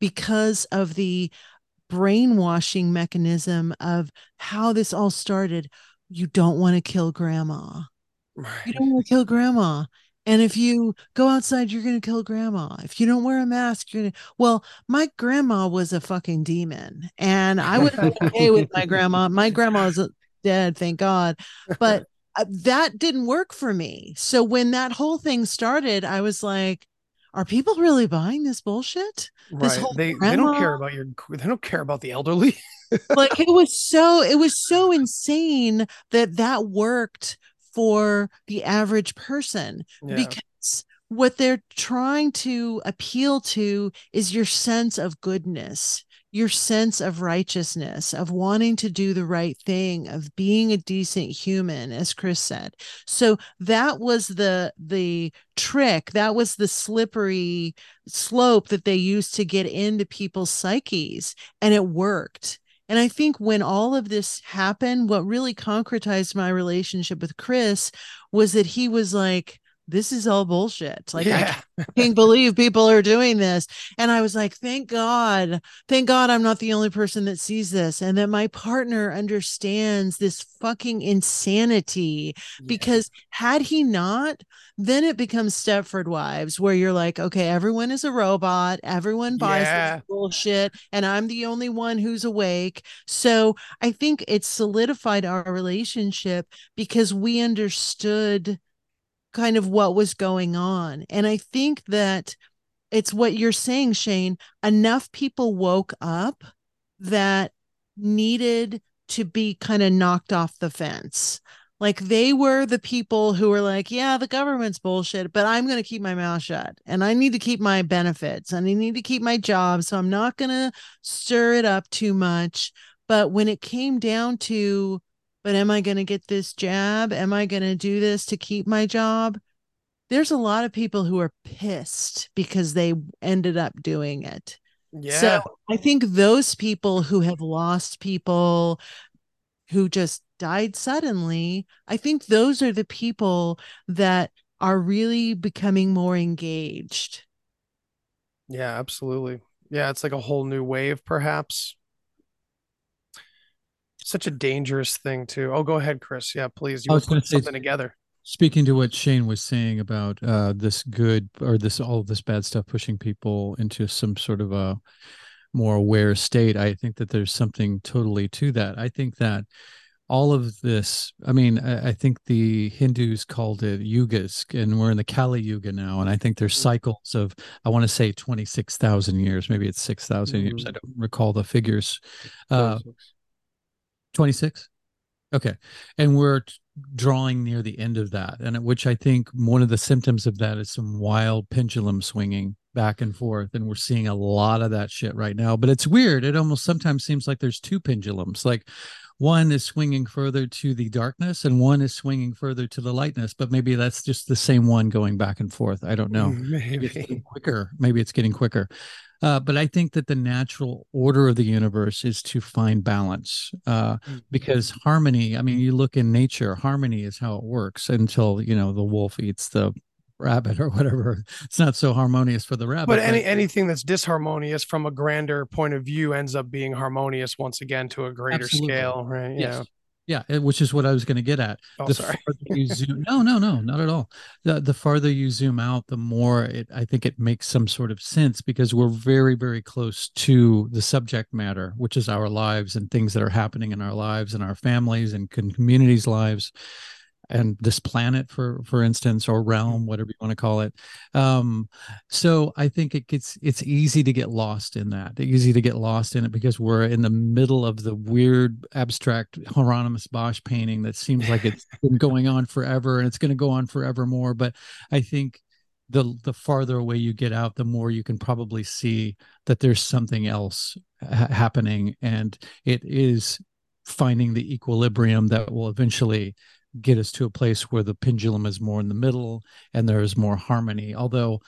because of the brainwashing mechanism of how this all started, you don't want to kill grandma. Right. You don't want to kill grandma. And if you go outside, you're going to kill grandma. If you don't wear a mask, you're going to. Well, my grandma was a fucking demon. And I was okay with my grandma. My grandma is dead, thank God. But Uh, that didn't work for me. So when that whole thing started, I was like, are people really buying this bullshit? This right. they, they don't care about your they don't care about the elderly. like it was so it was so insane that that worked for the average person yeah. because what they're trying to appeal to is your sense of goodness your sense of righteousness, of wanting to do the right thing, of being a decent human, as Chris said. So that was the the trick. That was the slippery slope that they used to get into people's psyches, and it worked. And I think when all of this happened, what really concretized my relationship with Chris was that he was like, this is all bullshit. Like yeah. I can't believe people are doing this. And I was like, thank God, thank God I'm not the only person that sees this and that my partner understands this fucking insanity. Yeah. Because had he not, then it becomes Stepford Wives, where you're like, okay, everyone is a robot, everyone buys yeah. this bullshit, and I'm the only one who's awake. So I think it solidified our relationship because we understood kind of what was going on. And I think that it's what you're saying, Shane. Enough people woke up that needed to be kind of knocked off the fence. Like they were the people who were like, yeah, the government's bullshit, but I'm going to keep my mouth shut and I need to keep my benefits and I need to keep my job. So I'm not going to stir it up too much. But when it came down to but am I going to get this jab? Am I going to do this to keep my job? There's a lot of people who are pissed because they ended up doing it. Yeah. So I think those people who have lost people who just died suddenly, I think those are the people that are really becoming more engaged. Yeah, absolutely. Yeah, it's like a whole new wave, perhaps such a dangerous thing too. Oh, go ahead, Chris. Yeah, please. You I was going to say something together. Speaking to what Shane was saying about uh, this good or this all this bad stuff pushing people into some sort of a more aware state, I think that there's something totally to that. I think that all of this i mean I, I, think the hindus called it yugas and we're in the kali yuga now and i think there's mm-hmm. cycles of i want to say 26000 years maybe it's 6000 mm-hmm. years i don't recall the figures uh 26 okay. And we're drawing near the end of that and which i think one of the symptoms of that is some wild pendulum swinging back and forth and we're seeing a lot of that shit right now but it's weird. It almost sometimes seems like there's two pendulums. Like one is swinging further to the darkness and one is swinging further to the lightness but maybe that's just the same one going back and forth. I don't know. Maybe it's quicker. Maybe it's getting quicker. Uh, but i think that the natural order of the universe is to find balance uh, mm-hmm. because harmony i mean you look in nature harmony is how it works until you know the wolf eats the rabbit or whatever. It's not so harmonious for the rabbit. But any anything that's disharmonious from a grander point of view ends up being harmonious once again to a greater Absolutely. scale, right? Yes. Yeah. Yeah, which is what I was going to get at. Oh, the sorry. zoom, no, no, no, not at all. The the farther you zoom out, the more it I think it makes some sort of sense because we're very, very close to the subject matter, which is our lives and things that are happening in our lives and our families and communities' lives and this planet for for instance or realm whatever you want to call it. Um so i think it gets it's easy to get lost in that easy to get lost in it because we're in the middle of the weird abstract hieronymus bosch painting that seems like it's been going on forever and it's going to go on forever more but i think the the farther away you get out the more you can probably see that there's something else ha- happening and it is finding the equilibrium that will eventually get us to a place where the pendulum is more in the middle and there is more harmony. Although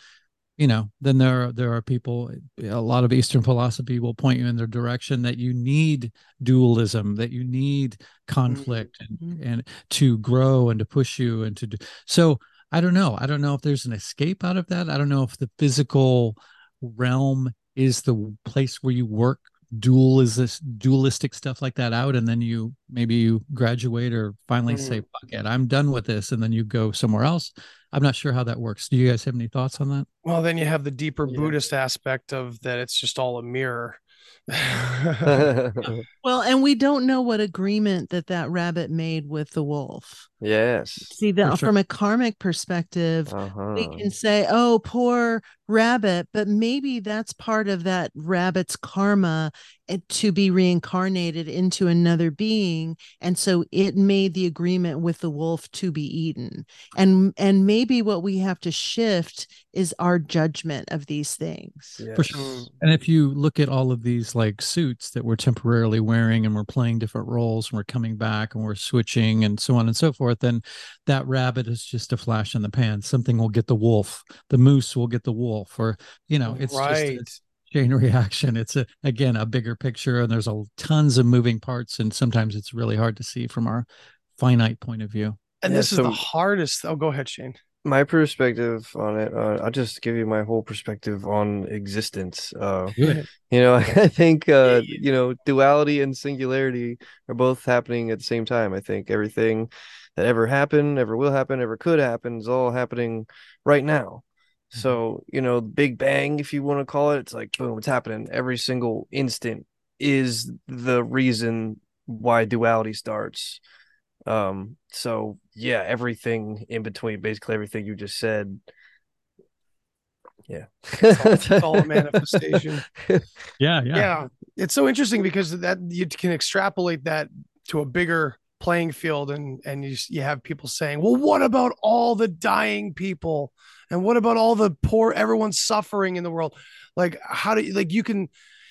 you know then there are there are people a lot of eastern philosophy will point you in the direction that you need dualism that you need conflict mm-hmm. and, and to grow and to push you and to do so i don't know. I don't know if there's an escape out of that. I don't know if the physical realm is the place where you work dual is this dualistic stuff like that out and then you maybe you graduate or finally mm. say fuck it i'm done with this and then you go somewhere else i'm not sure how that works do you guys have any thoughts on that well then you have the deeper yeah. buddhist aspect of that it's just all a mirror well, and we don't know what agreement that that rabbit made with the wolf. Yes. See that sure. from a karmic perspective, uh-huh. we can say, "Oh, poor rabbit," but maybe that's part of that rabbit's karma eh, to be reincarnated into another being, and so it made the agreement with the wolf to be eaten. And and maybe what we have to shift is our judgment of these things. Yes. For sure. And if you look at all of these like suits that we're temporarily wearing and we're playing different roles and we're coming back and we're switching and so on and so forth, then that rabbit is just a flash in the pan. Something will get the wolf, the moose will get the wolf, or you know, it's right. just a chain reaction. It's a again a bigger picture, and there's a tons of moving parts, and sometimes it's really hard to see from our finite point of view. And yeah, this so- is the hardest. Oh, go ahead, Shane my perspective on it uh, i'll just give you my whole perspective on existence uh, you know i think uh, you know duality and singularity are both happening at the same time i think everything that ever happened ever will happen ever could happen is all happening right now mm-hmm. so you know the big bang if you want to call it it's like boom it's happening every single instant is the reason why duality starts um, so yeah, everything in between, basically everything you just said. Yeah. it's, all, it's all a manifestation. yeah, yeah. Yeah. It's so interesting because that you can extrapolate that to a bigger playing field and and you you have people saying, "Well, what about all the dying people? And what about all the poor everyone suffering in the world?" Like how do you like you can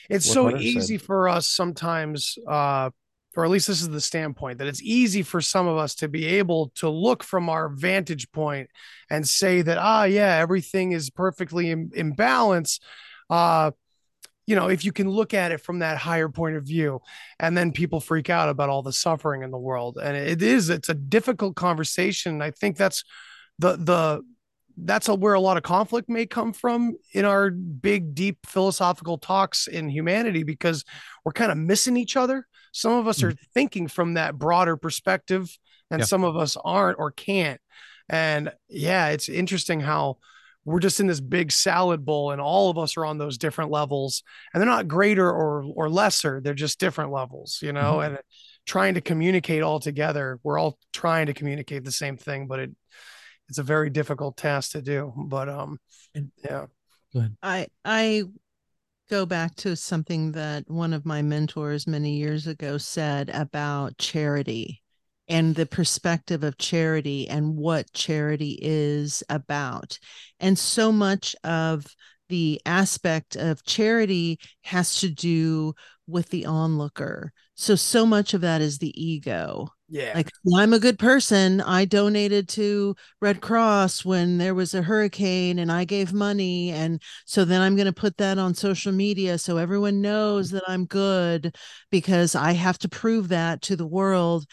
it's 100%. so easy for us sometimes uh or at least this is the standpoint that it's easy for some of us to be able to look from our vantage point and say that ah yeah everything is perfectly in, in balance uh you know if you can look at it from that higher point of view and then people freak out about all the suffering in the world and it is it's a difficult conversation i think that's the the that's a, where a lot of conflict may come from in our big deep philosophical talks in humanity because we're kind of missing each other some of us are mm. thinking from that broader perspective, and yeah. some of us aren't or can't. And yeah, it's interesting how we're just in this big salad bowl and all of us are on those different levels. And they're not greater or or lesser they're just different levels you know mm-hmm. and trying to communicate all together we're all trying to communicate the same thing but it it's a very difficult task to do but um yeah. I i go back to something that one of my mentors many years ago said about charity and the perspective of charity and what charity is about. And so much of the aspect of charity has to do with the onlooker. So, so much of that is the ego. Yeah. Like, I'm a good person. I donated to Red Cross when there was a hurricane and I gave money. And so then I'm going to put that on social media so everyone knows that I'm good because I have to prove that to the world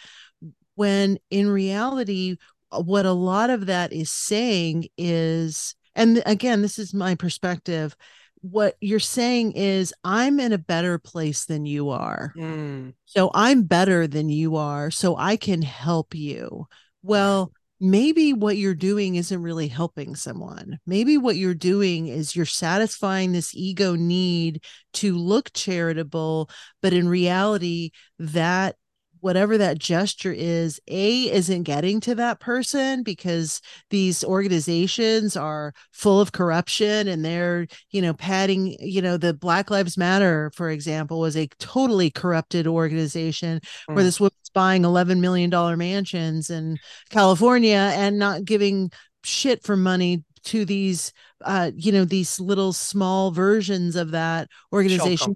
when in reality uh, what a lot of that is saying is and again this is my perspective what you're saying is i'm in a better place than you are mm. so i'm better than you are so i can help you well maybe what you're doing isn't really helping someone. Maybe what you're doing is you're satisfying this ego need to look charitable, but in reality, that whatever that gesture is a isn't getting to that person because these organizations are full of corruption and they're you know padding you know the black lives matter for example was a totally corrupted organization mm. where this woman's buying 11 million dollar mansions in california and not giving shit for money to these uh you know these little small versions of that organization.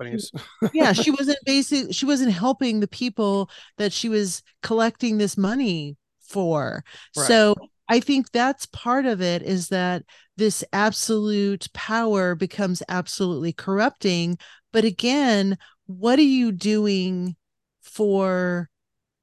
yeah she wasn't basic she wasn't helping the people that she was collecting this money for. Right. so i think that's part of it is that this absolute power becomes absolutely corrupting. But again what are you doing for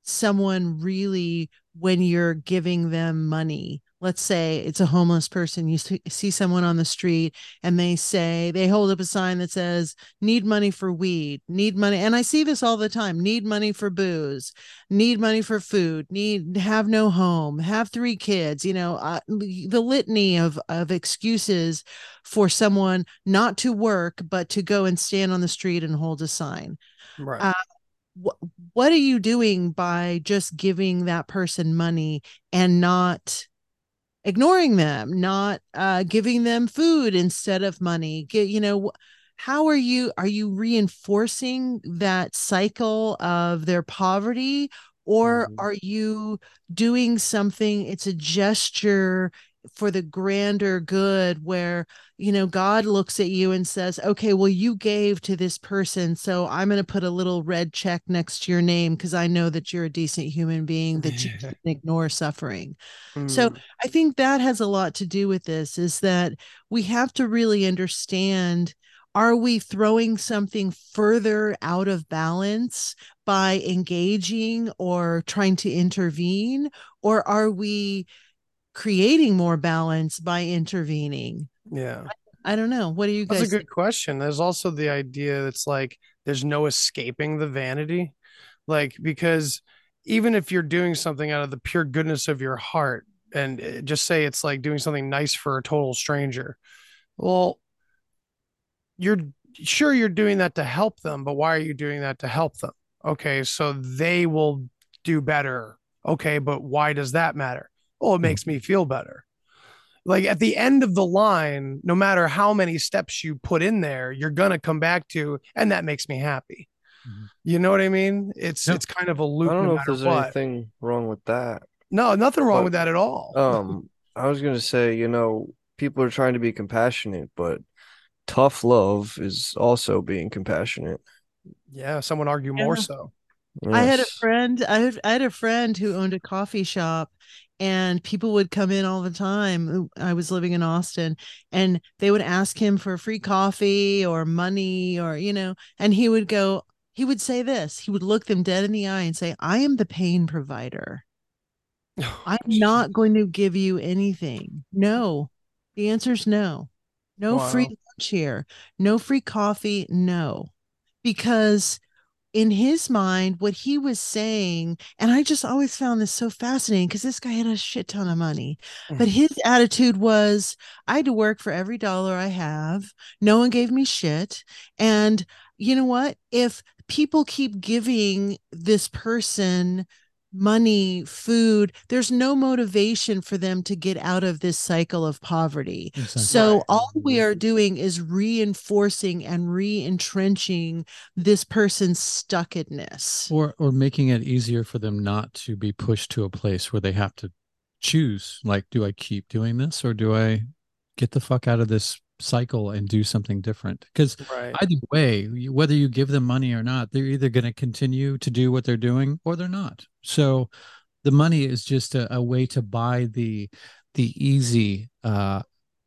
someone really when you're giving them money let's say it's a homeless person you see someone on the street and they say they hold up a sign that says need money for weed need money and i see this all the time need money for booze need money for food need have no home have three kids you know uh, the litany of of excuses for someone not to work but to go and stand on the street and hold a sign. Right. Uh, what what are you doing by just giving that person money and not ignoring them, not uh, giving them food instead of money. Get, you know, how are you are you reinforcing that cycle of their poverty or mm-hmm. are you doing something it's a gesture for the grander good where you know god looks at you and says okay well you gave to this person so i'm going to put a little red check next to your name because i know that you're a decent human being that you can ignore suffering mm. so i think that has a lot to do with this is that we have to really understand are we throwing something further out of balance by engaging or trying to intervene or are we creating more balance by intervening? Yeah. I, I don't know. What do you guys That's a good think? question. There's also the idea that's like there's no escaping the vanity. Like because even if you're doing something out of the pure goodness of your heart and eh, just say it's like doing something nice for a total stranger. Well, you're sure you're doing that to help them, but why are you doing that to help them? Okay, so they will do better. Okay, but why does that matter? Well, it makes me feel better. Like at the end of the line, no matter how many steps you put in there, you're gonna come back to, and that makes me happy. Mm-hmm. You know what I mean? It's yep. it's kind of a loop. I don't no know if there's what. anything wrong with that. No, nothing wrong but, with that at all. Um, I was gonna say, you know, people are trying to be compassionate, but tough love is also being compassionate. Yeah, someone argue more so. Yes. I had a friend. I had, I had a friend who owned a coffee shop, and people would come in all the time. I was living in Austin, and they would ask him for free coffee or money, or you know, and he would go. He would say this. He would look them dead in the eye and say, "I am the pain provider. I'm not going to give you anything. No, the answer is no. No wow. free lunch here. No free coffee. No, because." In his mind, what he was saying, and I just always found this so fascinating because this guy had a shit ton of money, but mm. his attitude was, I had to work for every dollar I have. No one gave me shit. And you know what? If people keep giving this person money, food, there's no motivation for them to get out of this cycle of poverty. Exactly. So all we are mm-hmm. doing is reinforcing and re-entrenching this person's stuckedness. Or or making it easier for them not to be pushed to a place where they have to choose like do I keep doing this or do I get the fuck out of this cycle and do something different because right. either way whether you give them money or not they're either going to continue to do what they're doing or they're not so the money is just a, a way to buy the the easy uh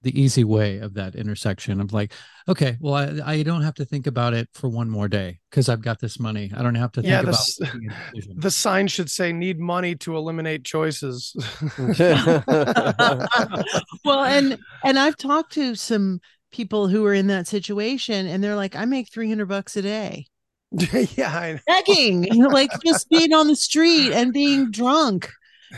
the easy way of that intersection of like okay well i, I don't have to think about it for one more day because i've got this money. I don't have to think yeah, about the sign should say need money to eliminate choices. Well and and i've talked to some people who are in that situation and they're like i make 300 bucks a day. Yeah begging like just being on the street and being drunk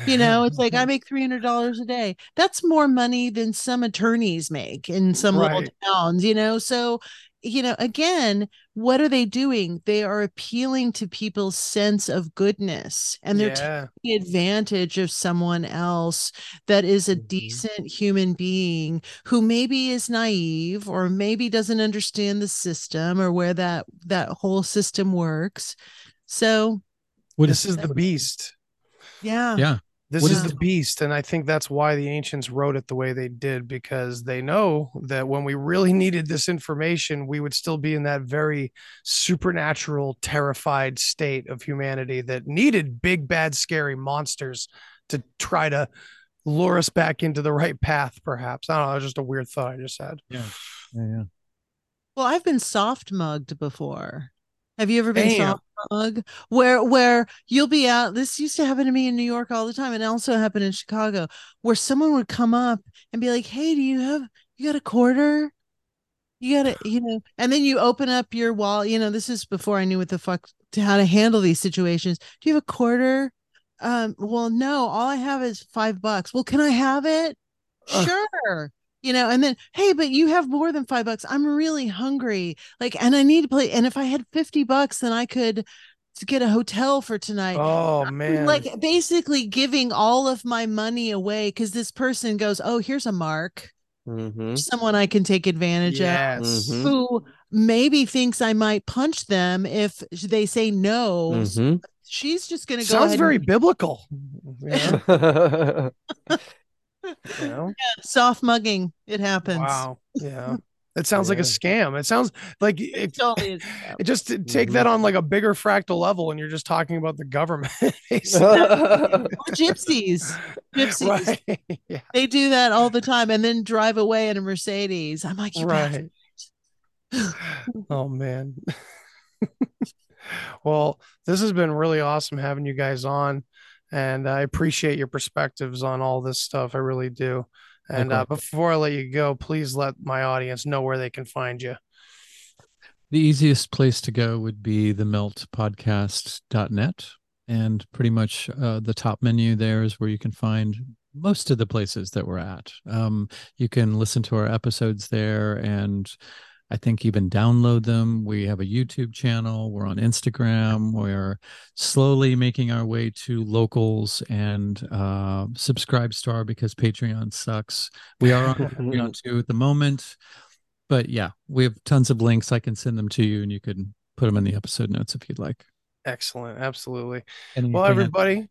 you know, it's like I make three hundred dollars a day. That's more money than some attorneys make in some right. little towns. You know, so you know, again, what are they doing? They are appealing to people's sense of goodness and they're yeah. taking advantage of someone else that is a mm-hmm. decent human being who maybe is naive or maybe doesn't understand the system or where that that whole system works. So what this is the beast. Yeah. Yeah. This what is the beast. And I think that's why the ancients wrote it the way they did, because they know that when we really needed this information, we would still be in that very supernatural, terrified state of humanity that needed big, bad, scary monsters to try to lure us back into the right path, perhaps. I don't know, just a weird thought I just had. Yeah. Yeah. yeah. Well, I've been soft mugged before. Have you ever been soft where where you'll be out? This used to happen to me in New York all the time, and also happened in Chicago, where someone would come up and be like, "Hey, do you have you got a quarter? You got to you know?" And then you open up your wall. You know, this is before I knew what the fuck to how to handle these situations. Do you have a quarter? Um, well, no, all I have is five bucks. Well, can I have it? Uh. Sure you know and then hey but you have more than five bucks i'm really hungry like and i need to play and if i had 50 bucks then i could get a hotel for tonight oh man like basically giving all of my money away because this person goes oh here's a mark mm-hmm. someone i can take advantage yes. of mm-hmm. who maybe thinks i might punch them if they say no mm-hmm. she's just gonna go sounds very and- biblical yeah. You know? Yeah, soft mugging. It happens. Wow. Yeah. It sounds yeah. like a scam. It sounds like it, it, totally it just take mm-hmm. that on like a bigger fractal level, and you're just talking about the government. gypsies, gypsies, right. yeah. they do that all the time, and then drive away in a Mercedes. I'm like, right. oh man. well, this has been really awesome having you guys on and I appreciate your perspectives on all this stuff. I really do. And uh, before I let you go, please let my audience know where they can find you. The easiest place to go would be the meltpodcast.net. And pretty much uh, the top menu there is where you can find most of the places that we're at. Um, you can listen to our episodes there and I think even download them. We have a YouTube channel. We're on Instagram. We're slowly making our way to locals and uh, SubscribeStar because Patreon sucks. We are on Patreon too at the moment. But yeah, we have tons of links. I can send them to you and you can put them in the episode notes if you'd like. Excellent. Absolutely. Anything well, everybody,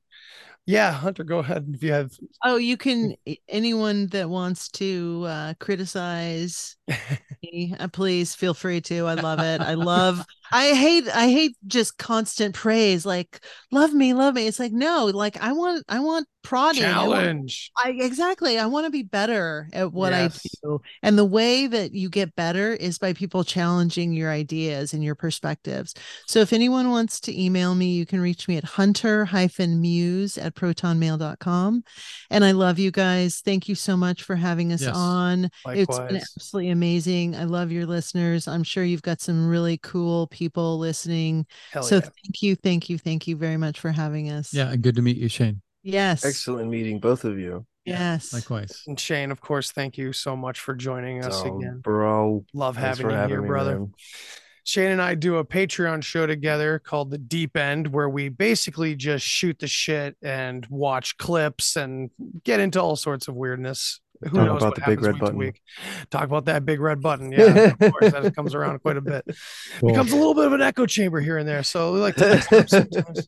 yeah, Hunter, go ahead if you have. Oh, you can. Anyone that wants to uh, criticize me, uh, please feel free to. I love it. I love. I hate. I hate just constant praise. Like, love me, love me. It's like no. Like, I want. I want prodding. Challenge. I, want, I exactly. I want to be better at what yes. I do, and the way that you get better is by people challenging your ideas and your perspectives. So, if anyone wants to email me, you can reach me at hunter-muse at protonmail.com. And I love you guys. Thank you so much for having us yes. on. Likewise. It's been absolutely amazing. I love your listeners. I'm sure you've got some really cool people listening. Hell so yeah. thank you, thank you, thank you very much for having us. Yeah, good to meet you, Shane. Yes. Excellent meeting both of you. Yes. Likewise. And Shane, of course, thank you so much for joining us So, again. bro. Love Thanks having you having here, me, brother. man. Shane and I do a Patreon show together called The Deep End, where we basically just shoot the shit and watch clips and get into all sorts of weirdness. Who Talk knows about what the big red button. week? Talk about that big red button. Yeah, of course, that comes around quite a bit. Cool. Becomes a little bit of an echo chamber here and there, so we like to mix sometimes.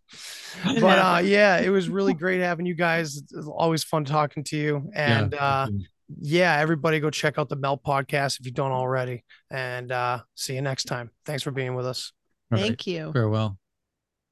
But uh, yeah, it was really great having you guys. It's always fun talking to you, Yeah, and uh, you. yeah, everybody go check out the Melt podcast if you don't already. And uh, see you next time. Thanks for being with us. All right. Thank you. Farewell.